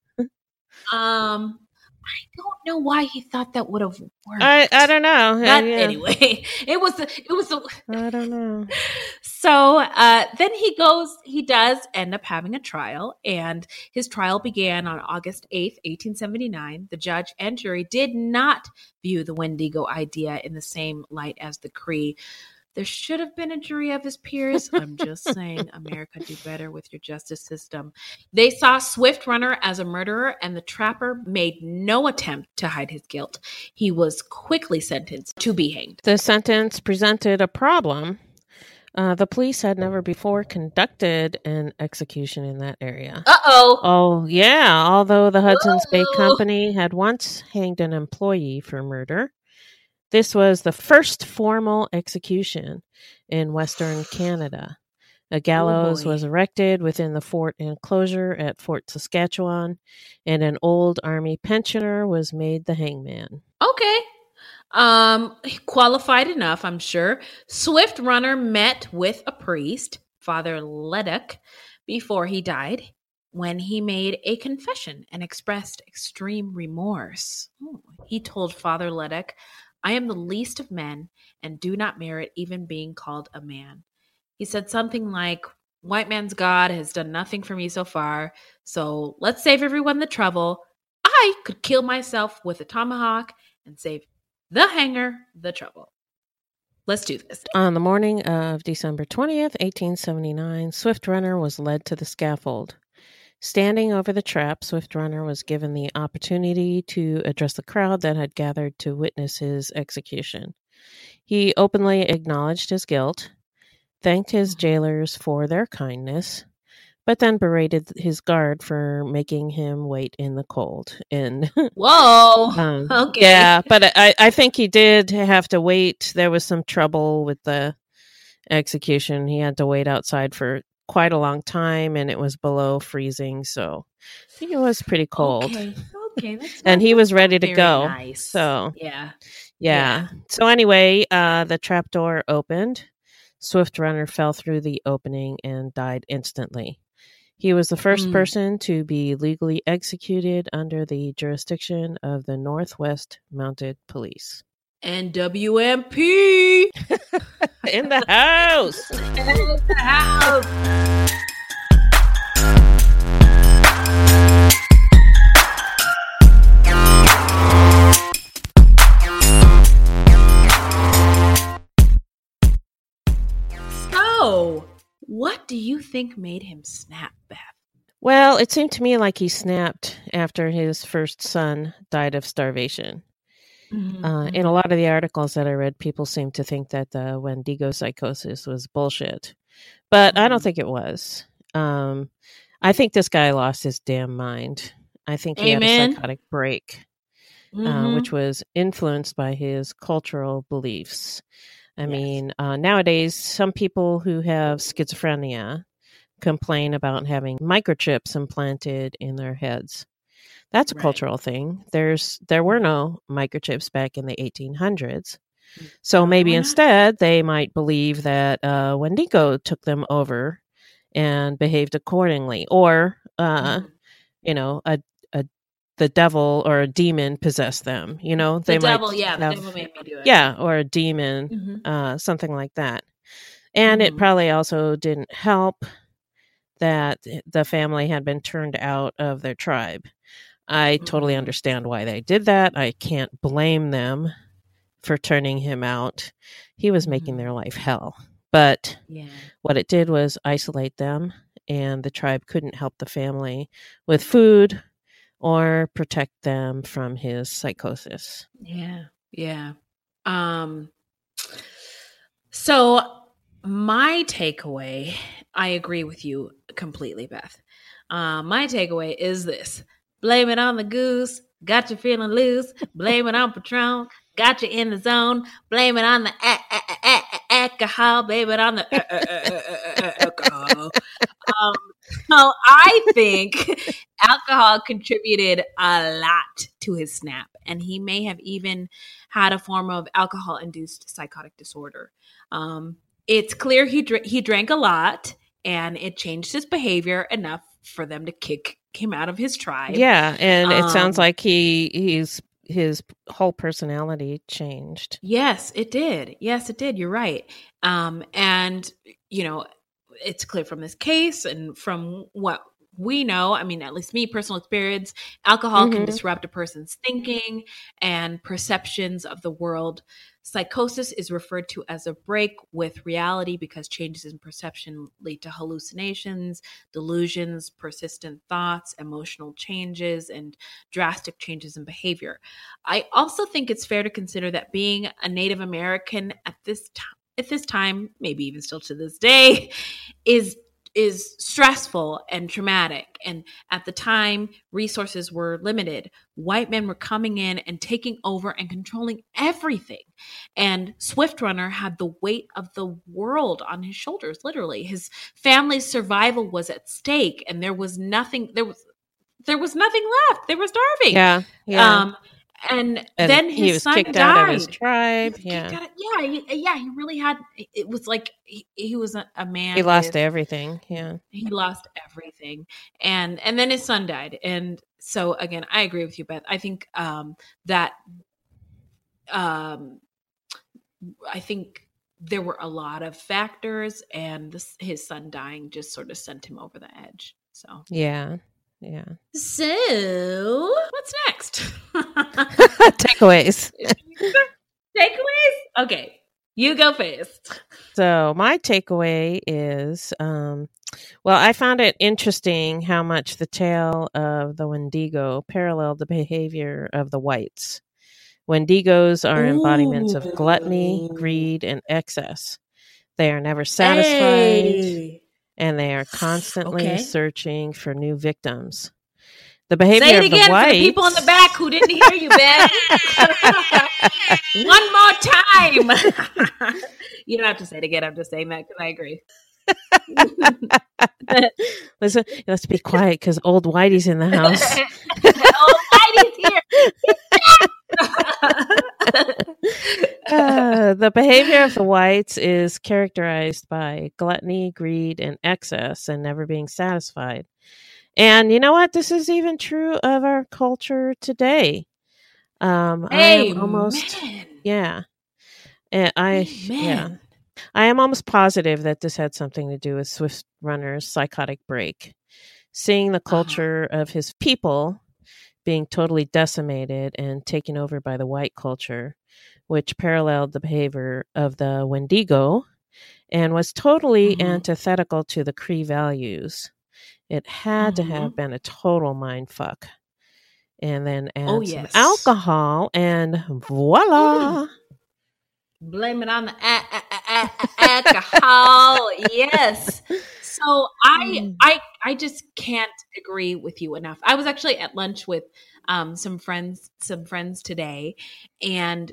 Um, I don't know why he thought that would have worked. I I don't know. But Yeah, anyway, it was the it was the I don't know. so uh, then he goes he does end up having a trial and his trial began on august 8th 1879 the judge and jury did not view the wendigo idea in the same light as the cree there should have been a jury of his peers i'm just saying america do better with your justice system they saw swift runner as a murderer and the trapper made no attempt to hide his guilt he was quickly sentenced to be hanged The sentence presented a problem. Uh, the police had never before conducted an execution in that area. uh-oh Oh, yeah. Although the Hudson's Bay Company had once hanged an employee for murder, this was the first formal execution in Western Canada. A gallows boy. was erected within the fort enclosure at Fort Saskatchewan, and an old army pensioner was made the hangman. Okay. Um, qualified enough, I'm sure. Swift Runner met with a priest, Father Leduc, before he died, when he made a confession and expressed extreme remorse. Ooh. He told Father Leduc, I am the least of men and do not merit even being called a man. He said something like, White man's God has done nothing for me so far, so let's save everyone the trouble. I could kill myself with a tomahawk and save the hanger the trouble. Let's do this. On the morning of December 20th, 1879, Swift Runner was led to the scaffold. Standing over the trap, Swift Runner was given the opportunity to address the crowd that had gathered to witness his execution. He openly acknowledged his guilt, thanked his jailers for their kindness, but then berated his guard for making him wait in the cold. And Whoa. um, okay. yeah, but I, I think he did have to wait. There was some trouble with the execution. He had to wait outside for quite a long time, and it was below freezing, so it was pretty cold. Okay. Okay. That's And he was ready to go. Nice. So yeah. yeah. So anyway, uh, the trap door opened. Swift Runner fell through the opening and died instantly. He was the first Mm. person to be legally executed under the jurisdiction of the Northwest Mounted Police. NWMP In the house. in the house. So, what do you think made him snap, Beth? Well, it seemed to me like he snapped after his first son died of starvation. Uh, in a lot of the articles that I read, people seem to think that the Wendigo psychosis was bullshit, but I don't Mhm. think it was. Um, I think this guy lost his damn mind. I think he had a psychotic break, uh, Mhm. which was influenced by his cultural beliefs. I Yes. mean, uh, nowadays, some people who have schizophrenia complain about having microchips implanted in their heads. That's a Right. cultural thing. There's there were no microchips back in the 1800s. So maybe instead they might believe that uh, Wendigo took them over and behaved accordingly, or uh, Mhm. you know, a a the devil or a demon possessed them. You know, the they devil, might yeah, the devil made me do it. yeah, or a demon, Mhm. uh, something like that. And it Mhm. probably also didn't help that the family had been turned out of their tribe. I totally Mhm. understand why they did that. I can't blame them for turning him out. He was making Mhm. their life hell. But Yeah. what it did was isolate them, and the tribe couldn't help the family with food or protect them from his psychosis. Yeah. Yeah. Um so my takeaway, I agree with you completely, Beth. Uh, my takeaway is this. Blame it on the goose, got you feeling loose. Blame it on Patron, got you in the zone. Blame it on the a- a- a- alcohol, blame it on the a- a- a- alcohol. Um, so I think alcohol contributed a lot to his snap, and he may have even had a form of alcohol induced psychotic disorder. Um, it's clear he dr- he drank a lot and it changed his behavior enough for them to kick him out of his tribe. Yeah, and it sounds Um, like he he's his whole personality changed. Yes, it did. Yes, it did. You're right. Um, and you know, it's clear from this case and from what we know. I mean, at least me, personal experience, alcohol can Mhm. disrupt a person's thinking and perceptions of the world. Psychosis is referred to as a break with reality because changes in perception lead to hallucinations, delusions, persistent thoughts, emotional changes, and drastic changes in behavior. I also think it's fair to consider that being a Native American at this time, at this time, maybe even still to this day, is is stressful and traumatic. And at the time, resources were limited. White men were coming in and taking over and controlling everything. And Swift Runner had the weight of the world on his shoulders, literally. His family's survival was at stake, and there was nothing there was there was nothing left. They were starving. Yeah, yeah. Um, and, and then his he was son kicked died. out of his tribe. Yeah, it- yeah, he, yeah. He really had. It was like he, he was a, a man. he lost with- everything. Yeah, He lost everything, and and then his son died. And so again, I agree with you, Beth. I think um, that um, I think there were a lot of factors, and this, his son dying just sort of sent him over the edge. So, yeah, yeah. so what's next? Takeaways. Takeaways? Okay, you go first. So my takeaway is, um, well, I found it interesting how much the tale of the Wendigo paralleled the behavior of the whites. Wendigos are embodiments of gluttony, greed, and excess. They are never satisfied, and they are constantly Okay. searching for new victims. The behavior Say it of again the for the people in the back who didn't hear you, Ben. One more time. you don't have to say it again. I'm just saying that because I agree. Listen, let's be quiet because old Whitey's in the house. old Whitey's here. Uh, the behavior of the whites is characterized by gluttony, greed, and excess, and never being satisfied. And you know what? This is even true of our culture today. Um, I am almost Amen. yeah, and I yeah, I am almost positive that this had something to do with Swift Runner's psychotic break. Seeing the Uh-huh. culture of his people being totally decimated and taken over by the white culture, which paralleled the behavior of the Wendigo and was totally Mhm. antithetical to the Cree values. It had to Mhm. have been a total mind fuck. And then add Oh, some alcohol, and voila! Blame it on the a- a- a- alcohol. yes. So I Mm. I I just can't agree with you enough. I was actually at lunch with um some friends some friends today and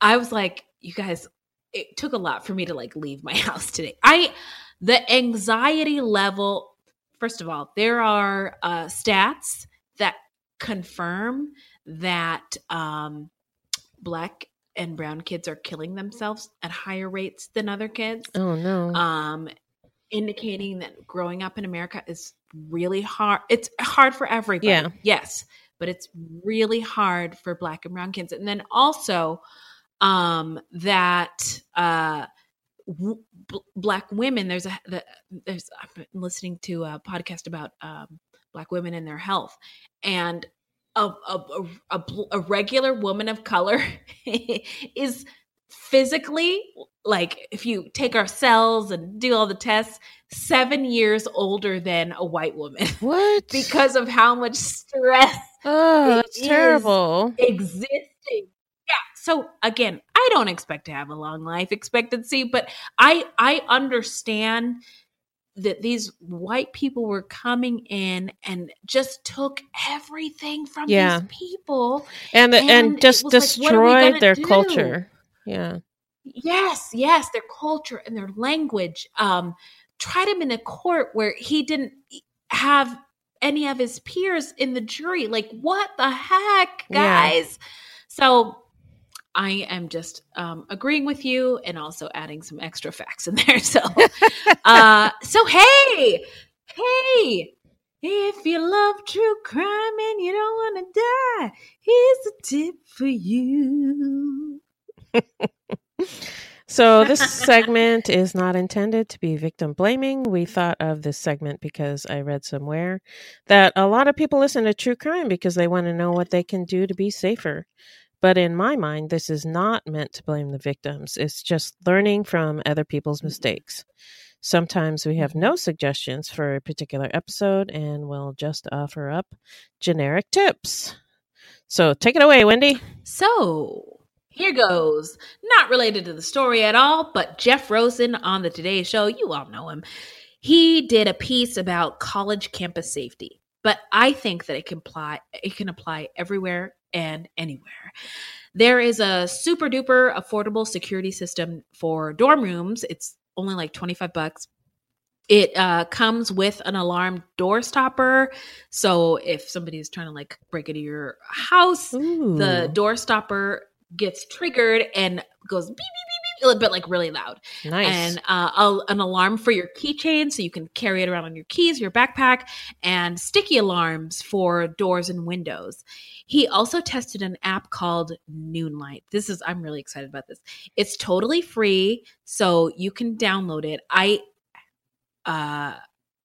I was like, you guys, it took a lot for me to like leave my house today. I the anxiety level first of all, there are uh stats that confirm that um black and brown kids are killing themselves at higher rates than other kids Oh no! um, indicating that growing up in America is really hard. It's hard for everybody. Yeah. Yes, but it's really hard for Black and Brown kids. And then also um, that uh, w- Black women. There's a the, there's I've been listening to a podcast about um, Black women and their health, and a, a, a, a, a regular woman of color is physically like if you take our cells and do all the tests seven years older than a white woman what? because of how much stress oh, that's terrible. existing so again i don't expect to have a long life expectancy but i i understand that these white people were coming in and just took everything from Yeah. these people And and and, just was like, what are we destroyed their do? culture. Yeah. Yes, yes, their culture and their language. Um, tried him in a court where he didn't have any of his peers in the jury. Like, what the heck, Yeah. guys? So I am just um, agreeing with you and also adding some extra facts in there. So, uh, so hey, hey, if you love true crime and you don't want to die, here's a tip for you. So, this segment is not intended to be victim blaming. We thought of this segment because I read somewhere that a lot of people listen to true crime because they want to know what they can do to be safer. But in my mind, this is not meant to blame the victims. It's just learning from other people's mistakes. Sometimes we have no suggestions for a particular episode and we'll just offer up generic tips. So, take it away, Wendy. So here goes. Not related to the story at all, but Jeff Rossen on the Today Show, you all know him. He did a piece about college campus safety, but I think that it can apply it can apply everywhere and anywhere. There is a super duper affordable security system for dorm rooms. It's only like 25 bucks. It uh, comes with an alarm door stopper. So if somebody is trying to like break into your house, Ooh. the door stopper gets triggered and goes beep beep beep beep, but like really loud. nice. And uh, a, an alarm for your keychain, so you can carry it around on your keys, your backpack, and sticky alarms for doors and windows. He also tested an app called Noonlight. This is I'm really excited about this. It's totally free, so you can download it. I uh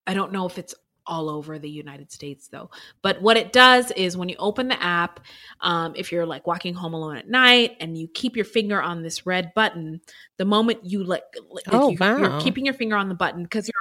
I don't know if it's all over the United States though. But what it does is when you open the app, um, if you're like walking home alone at night and you keep your finger on this red button, the moment you like, like Oh, you, wow. you're keeping your finger on the button because you're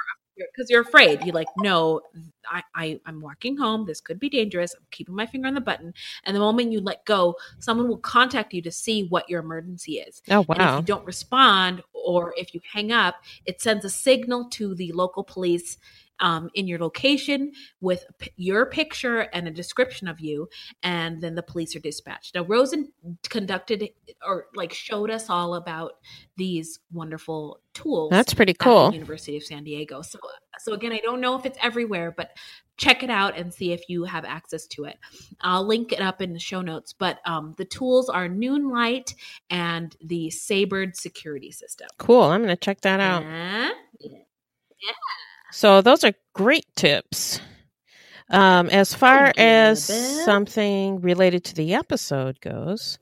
because you're afraid. You like, no, I, I I'm walking home. This could be dangerous. I'm keeping my finger on the button. And the moment you let go, someone will contact you to see what your emergency is. oh, And if you don't respond or if you hang up, it sends a signal to the local police um, in your location with p- your picture and a description of you, and then the police are dispatched. Now, Rossen conducted or like showed us all about these wonderful tools. That's pretty at the cool. University of San Diego. So, so again, I don't know if it's everywhere, but check it out and see if you have access to it. I'll link it up in the show notes. But um, the tools are Noonlight and the Sabird security system. Cool. I'm going to check that out. Uh, So those are great tips. Um, as far as something related to the episode goes,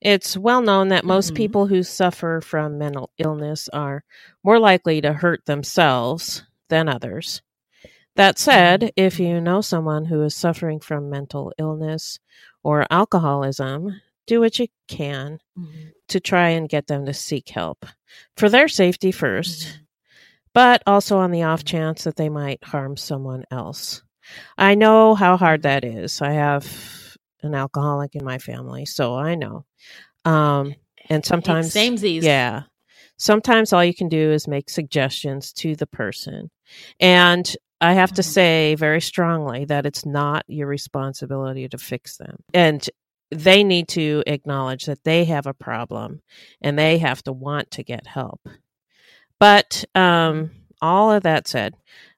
it's well known that most Mhm. people who suffer from mental illness are more likely to hurt themselves than others. That said, if you know someone who is suffering from mental illness or alcoholism, do what you can Mhm. to try and get them to seek help for their safety 1st Mhm. But also on the off chance that they might harm someone else. I know how hard that is. I have an alcoholic in my family, so I know. Um, and sometimes, same yeah, sometimes all you can do is make suggestions to the person. And I have to Mhm. say very strongly that it's not your responsibility to fix them. And they need to acknowledge that they have a problem and they have to want to get help. But um, all of that said,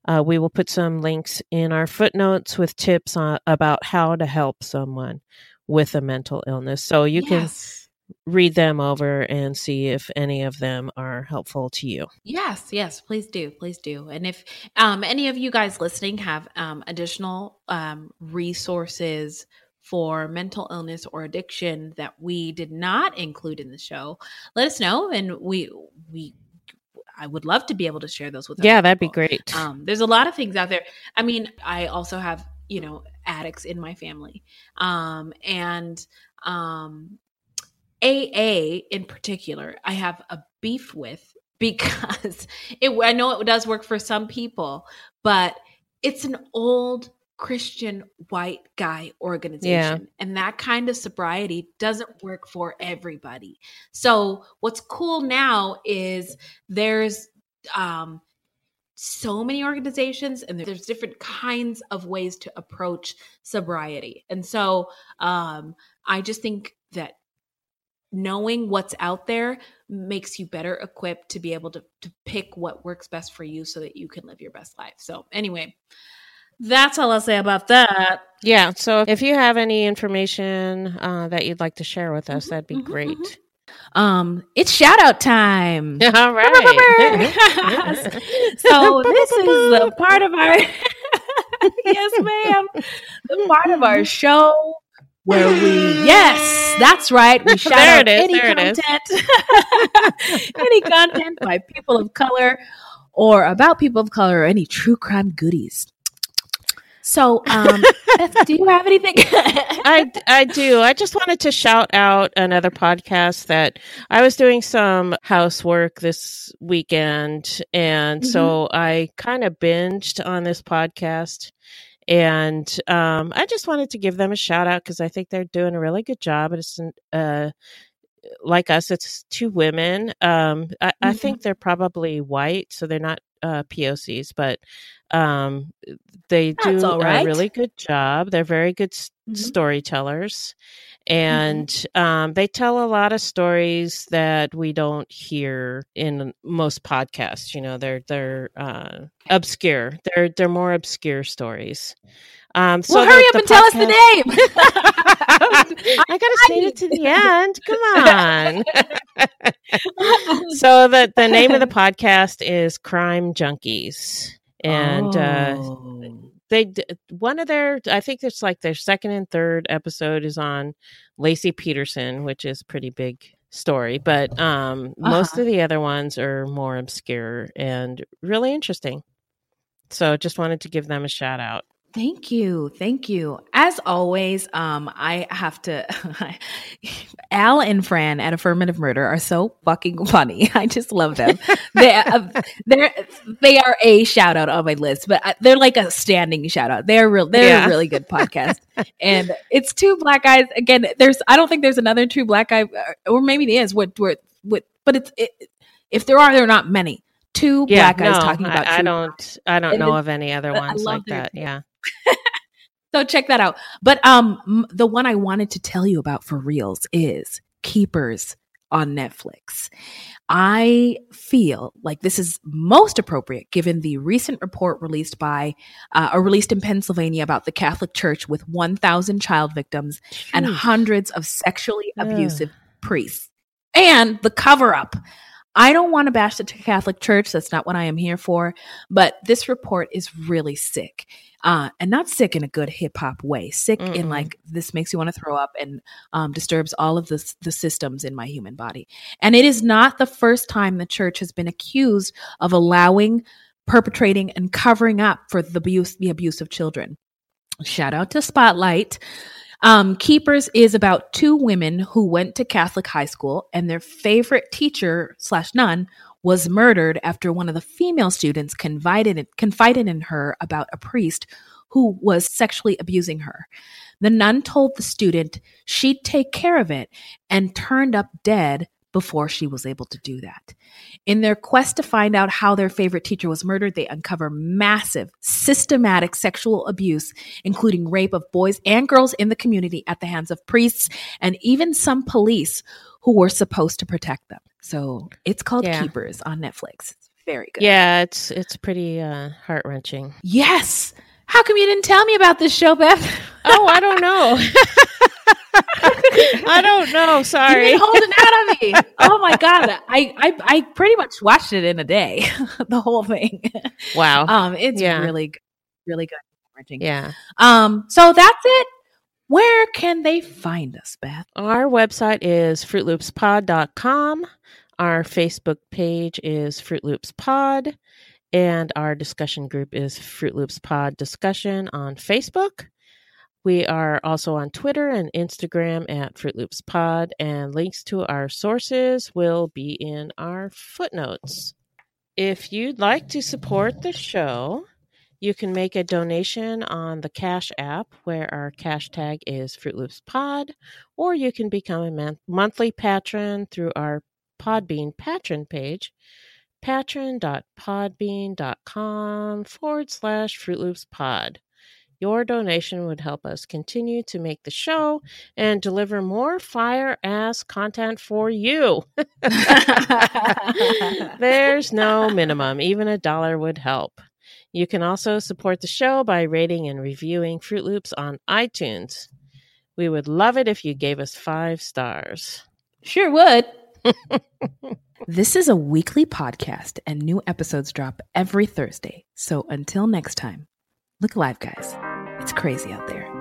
uh, we will put some links in our footnotes with tips on, about how to help someone with a mental illness. So you yes. can read them over and see if any of them are helpful to you. Yes, yes, please do, please do. And if um, any of you guys listening have um, additional um, resources for mental illness or addiction that we did not include in the show, let us know, and we we I would love to be able to share those with. Yeah, that'd be great. Um, there's a lot of things out there. I mean, I also have you know addicts in my family, um, and um, AA in particular, I have a beef with because it. I know it does work for some people, but it's an old Christian white guy organization, and that kind of sobriety doesn't work for everybody. So, what's cool now is there's um, so many organizations and there's different kinds of ways to approach sobriety. And so um, I just think that knowing what's out there makes you better equipped to be able to, to pick what works best for you so that you can live your best life. So, anyway, that's all I'll say about that. Yeah. So if you have any information uh, that you'd like to share with us, that'd be mhm, great. mhm. Um, it's shout out time. All right. so this is the part of our yes, ma'am. The part of our show where we yes, that's right. We shout There out is, any content, any content by people of color or about people of color or any true crime goodies. So, um, Beth, do you have anything? I, I do. I just wanted to shout out another podcast that I was doing some housework this weekend. And so I kind of binged on this podcast. And um, I just wanted to give them a shout out because I think they're doing a really good job. It's uh, like us, it's two women. Um, I, I Mhm. think they're probably white, so they're not uh, POCs, but um, they do That's right. a really good job. They're very good Mhm. storytellers. And um, they tell a lot of stories that we don't hear in most podcasts. You know, they're they're uh, obscure. They're they're more obscure stories. Um, so well, the- hurry up the and tell us the name. I gotta say it to the end. Come on. so the the name of the podcast is Crime Junkies, and uh, Oh. they one of their I think it's like their second and third episode is on Laci Peterson, which is pretty big story, but um, most Uh-huh. of the other ones are more obscure and really interesting. So just wanted to give them a shout out. Thank you. Thank you. As always, um, I have to Al and Fran at Affirmative Murder are so fucking funny. I just love them. they uh, they're they are a shout out on my list, but they're like a standing shout out. They're real they're Yeah. a really good podcast. and it's two black guys. Again, there's I don't think there's another two black guy uh, or maybe there is what what what but it's it, if there are there are not many. Two black guys no, talking about I, I don't I don't And know of any other ones like that. Yeah. So check that out. But um the one I wanted to tell you about for reals is Keepers on Netflix. I feel like this is most appropriate given the recent report released by uh, or released in Pennsylvania about the Catholic Church with 1,000 child victims and hundreds of sexually Ugh. abusive priests. And the cover up. I don't want to bash the Catholic Church. That's not what I am here for. But this report is really sick. Uh, and not sick in a good hip hop way. Sick in Mm-mm. like this makes you want to throw up and um, disturbs all of the, the systems in my human body. And it is not the first time the church has been accused of allowing, perpetrating, and covering up for the abuse, the abuse of children. Shout out to Spotlight. Um, Keepers is about two women who went to Catholic high school, and their favorite teacher slash nun was murdered after one of the female students confided in, confided in her about a priest who was sexually abusing her. The nun told the student she'd take care of it and turned up dead before she was able to do that. In their quest to find out how their favorite teacher was murdered, they uncover massive, systematic sexual abuse, including rape of boys and girls in the community at the hands of priests and even some police who were supposed to protect them. So it's called Yeah. Keepers on Netflix. It's very good. Yeah, it's it's pretty uh, heart wrenching. Yes. How come you didn't tell me about this show, Beth? Oh, I don't know. I don't know. You've Sorry. holding out on me. Oh my god, I, I I pretty much watched it in a day, the whole thing. Wow. Um, it's Yeah. really good, really good. Yeah. Um, so that's it. Where can they find us, Beth? Our website is fruitloopspod.com. Our Facebook page is Fruit Loops Pod. And our discussion group is Fruit Loops Pod Discussion on Facebook. We are also on Twitter and Instagram at Fruit Loops Pod, and links to our sources will be in our footnotes. If you'd like to support the show, you can make a donation on the Cash app, where our cash tag is Fruit Loops Pod, or you can become a mon- monthly patron through our Podbean patron page, patron.podbean.com forward slash Fruit Loops Pod. Your donation would help us continue to make the show and deliver more fire ass content for you. There's no minimum, even a dollar would help. You can also support the show by rating and reviewing Fruit Loops on iTunes. We would love it if you gave us five stars. Sure would. this is a weekly podcast, and new episodes drop every Thursday. So until next time, look alive, guys. It's crazy out there.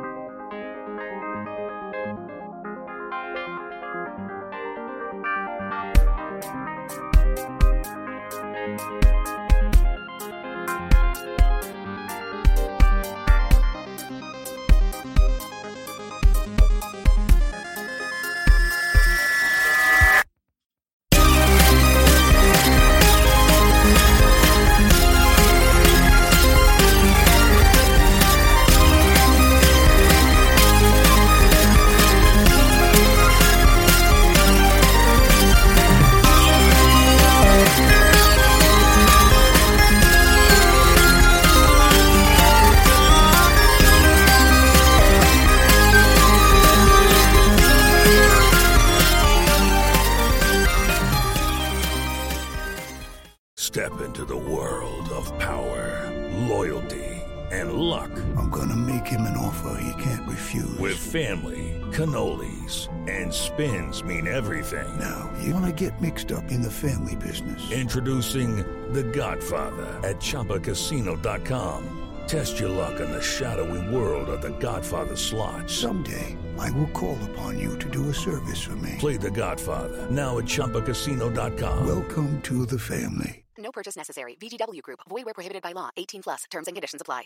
In the family business. Introducing The Godfather at ChumbaCasino.com. Test your luck in the shadowy world of The Godfather slot. Someday, I will call upon you to do a service for me. Play The Godfather now at ChumbaCasino.com. Welcome to the family. No purchase necessary. VGW Group. Void where prohibited by law. 18 plus. Terms and conditions apply.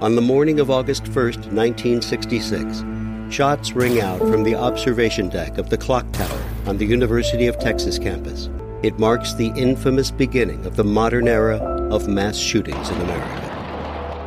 On the morning of August 1st, 1966, shots ring out from the observation deck of the clock tower on the University of Texas campus. It marks the infamous beginning of the modern era of mass shootings in America.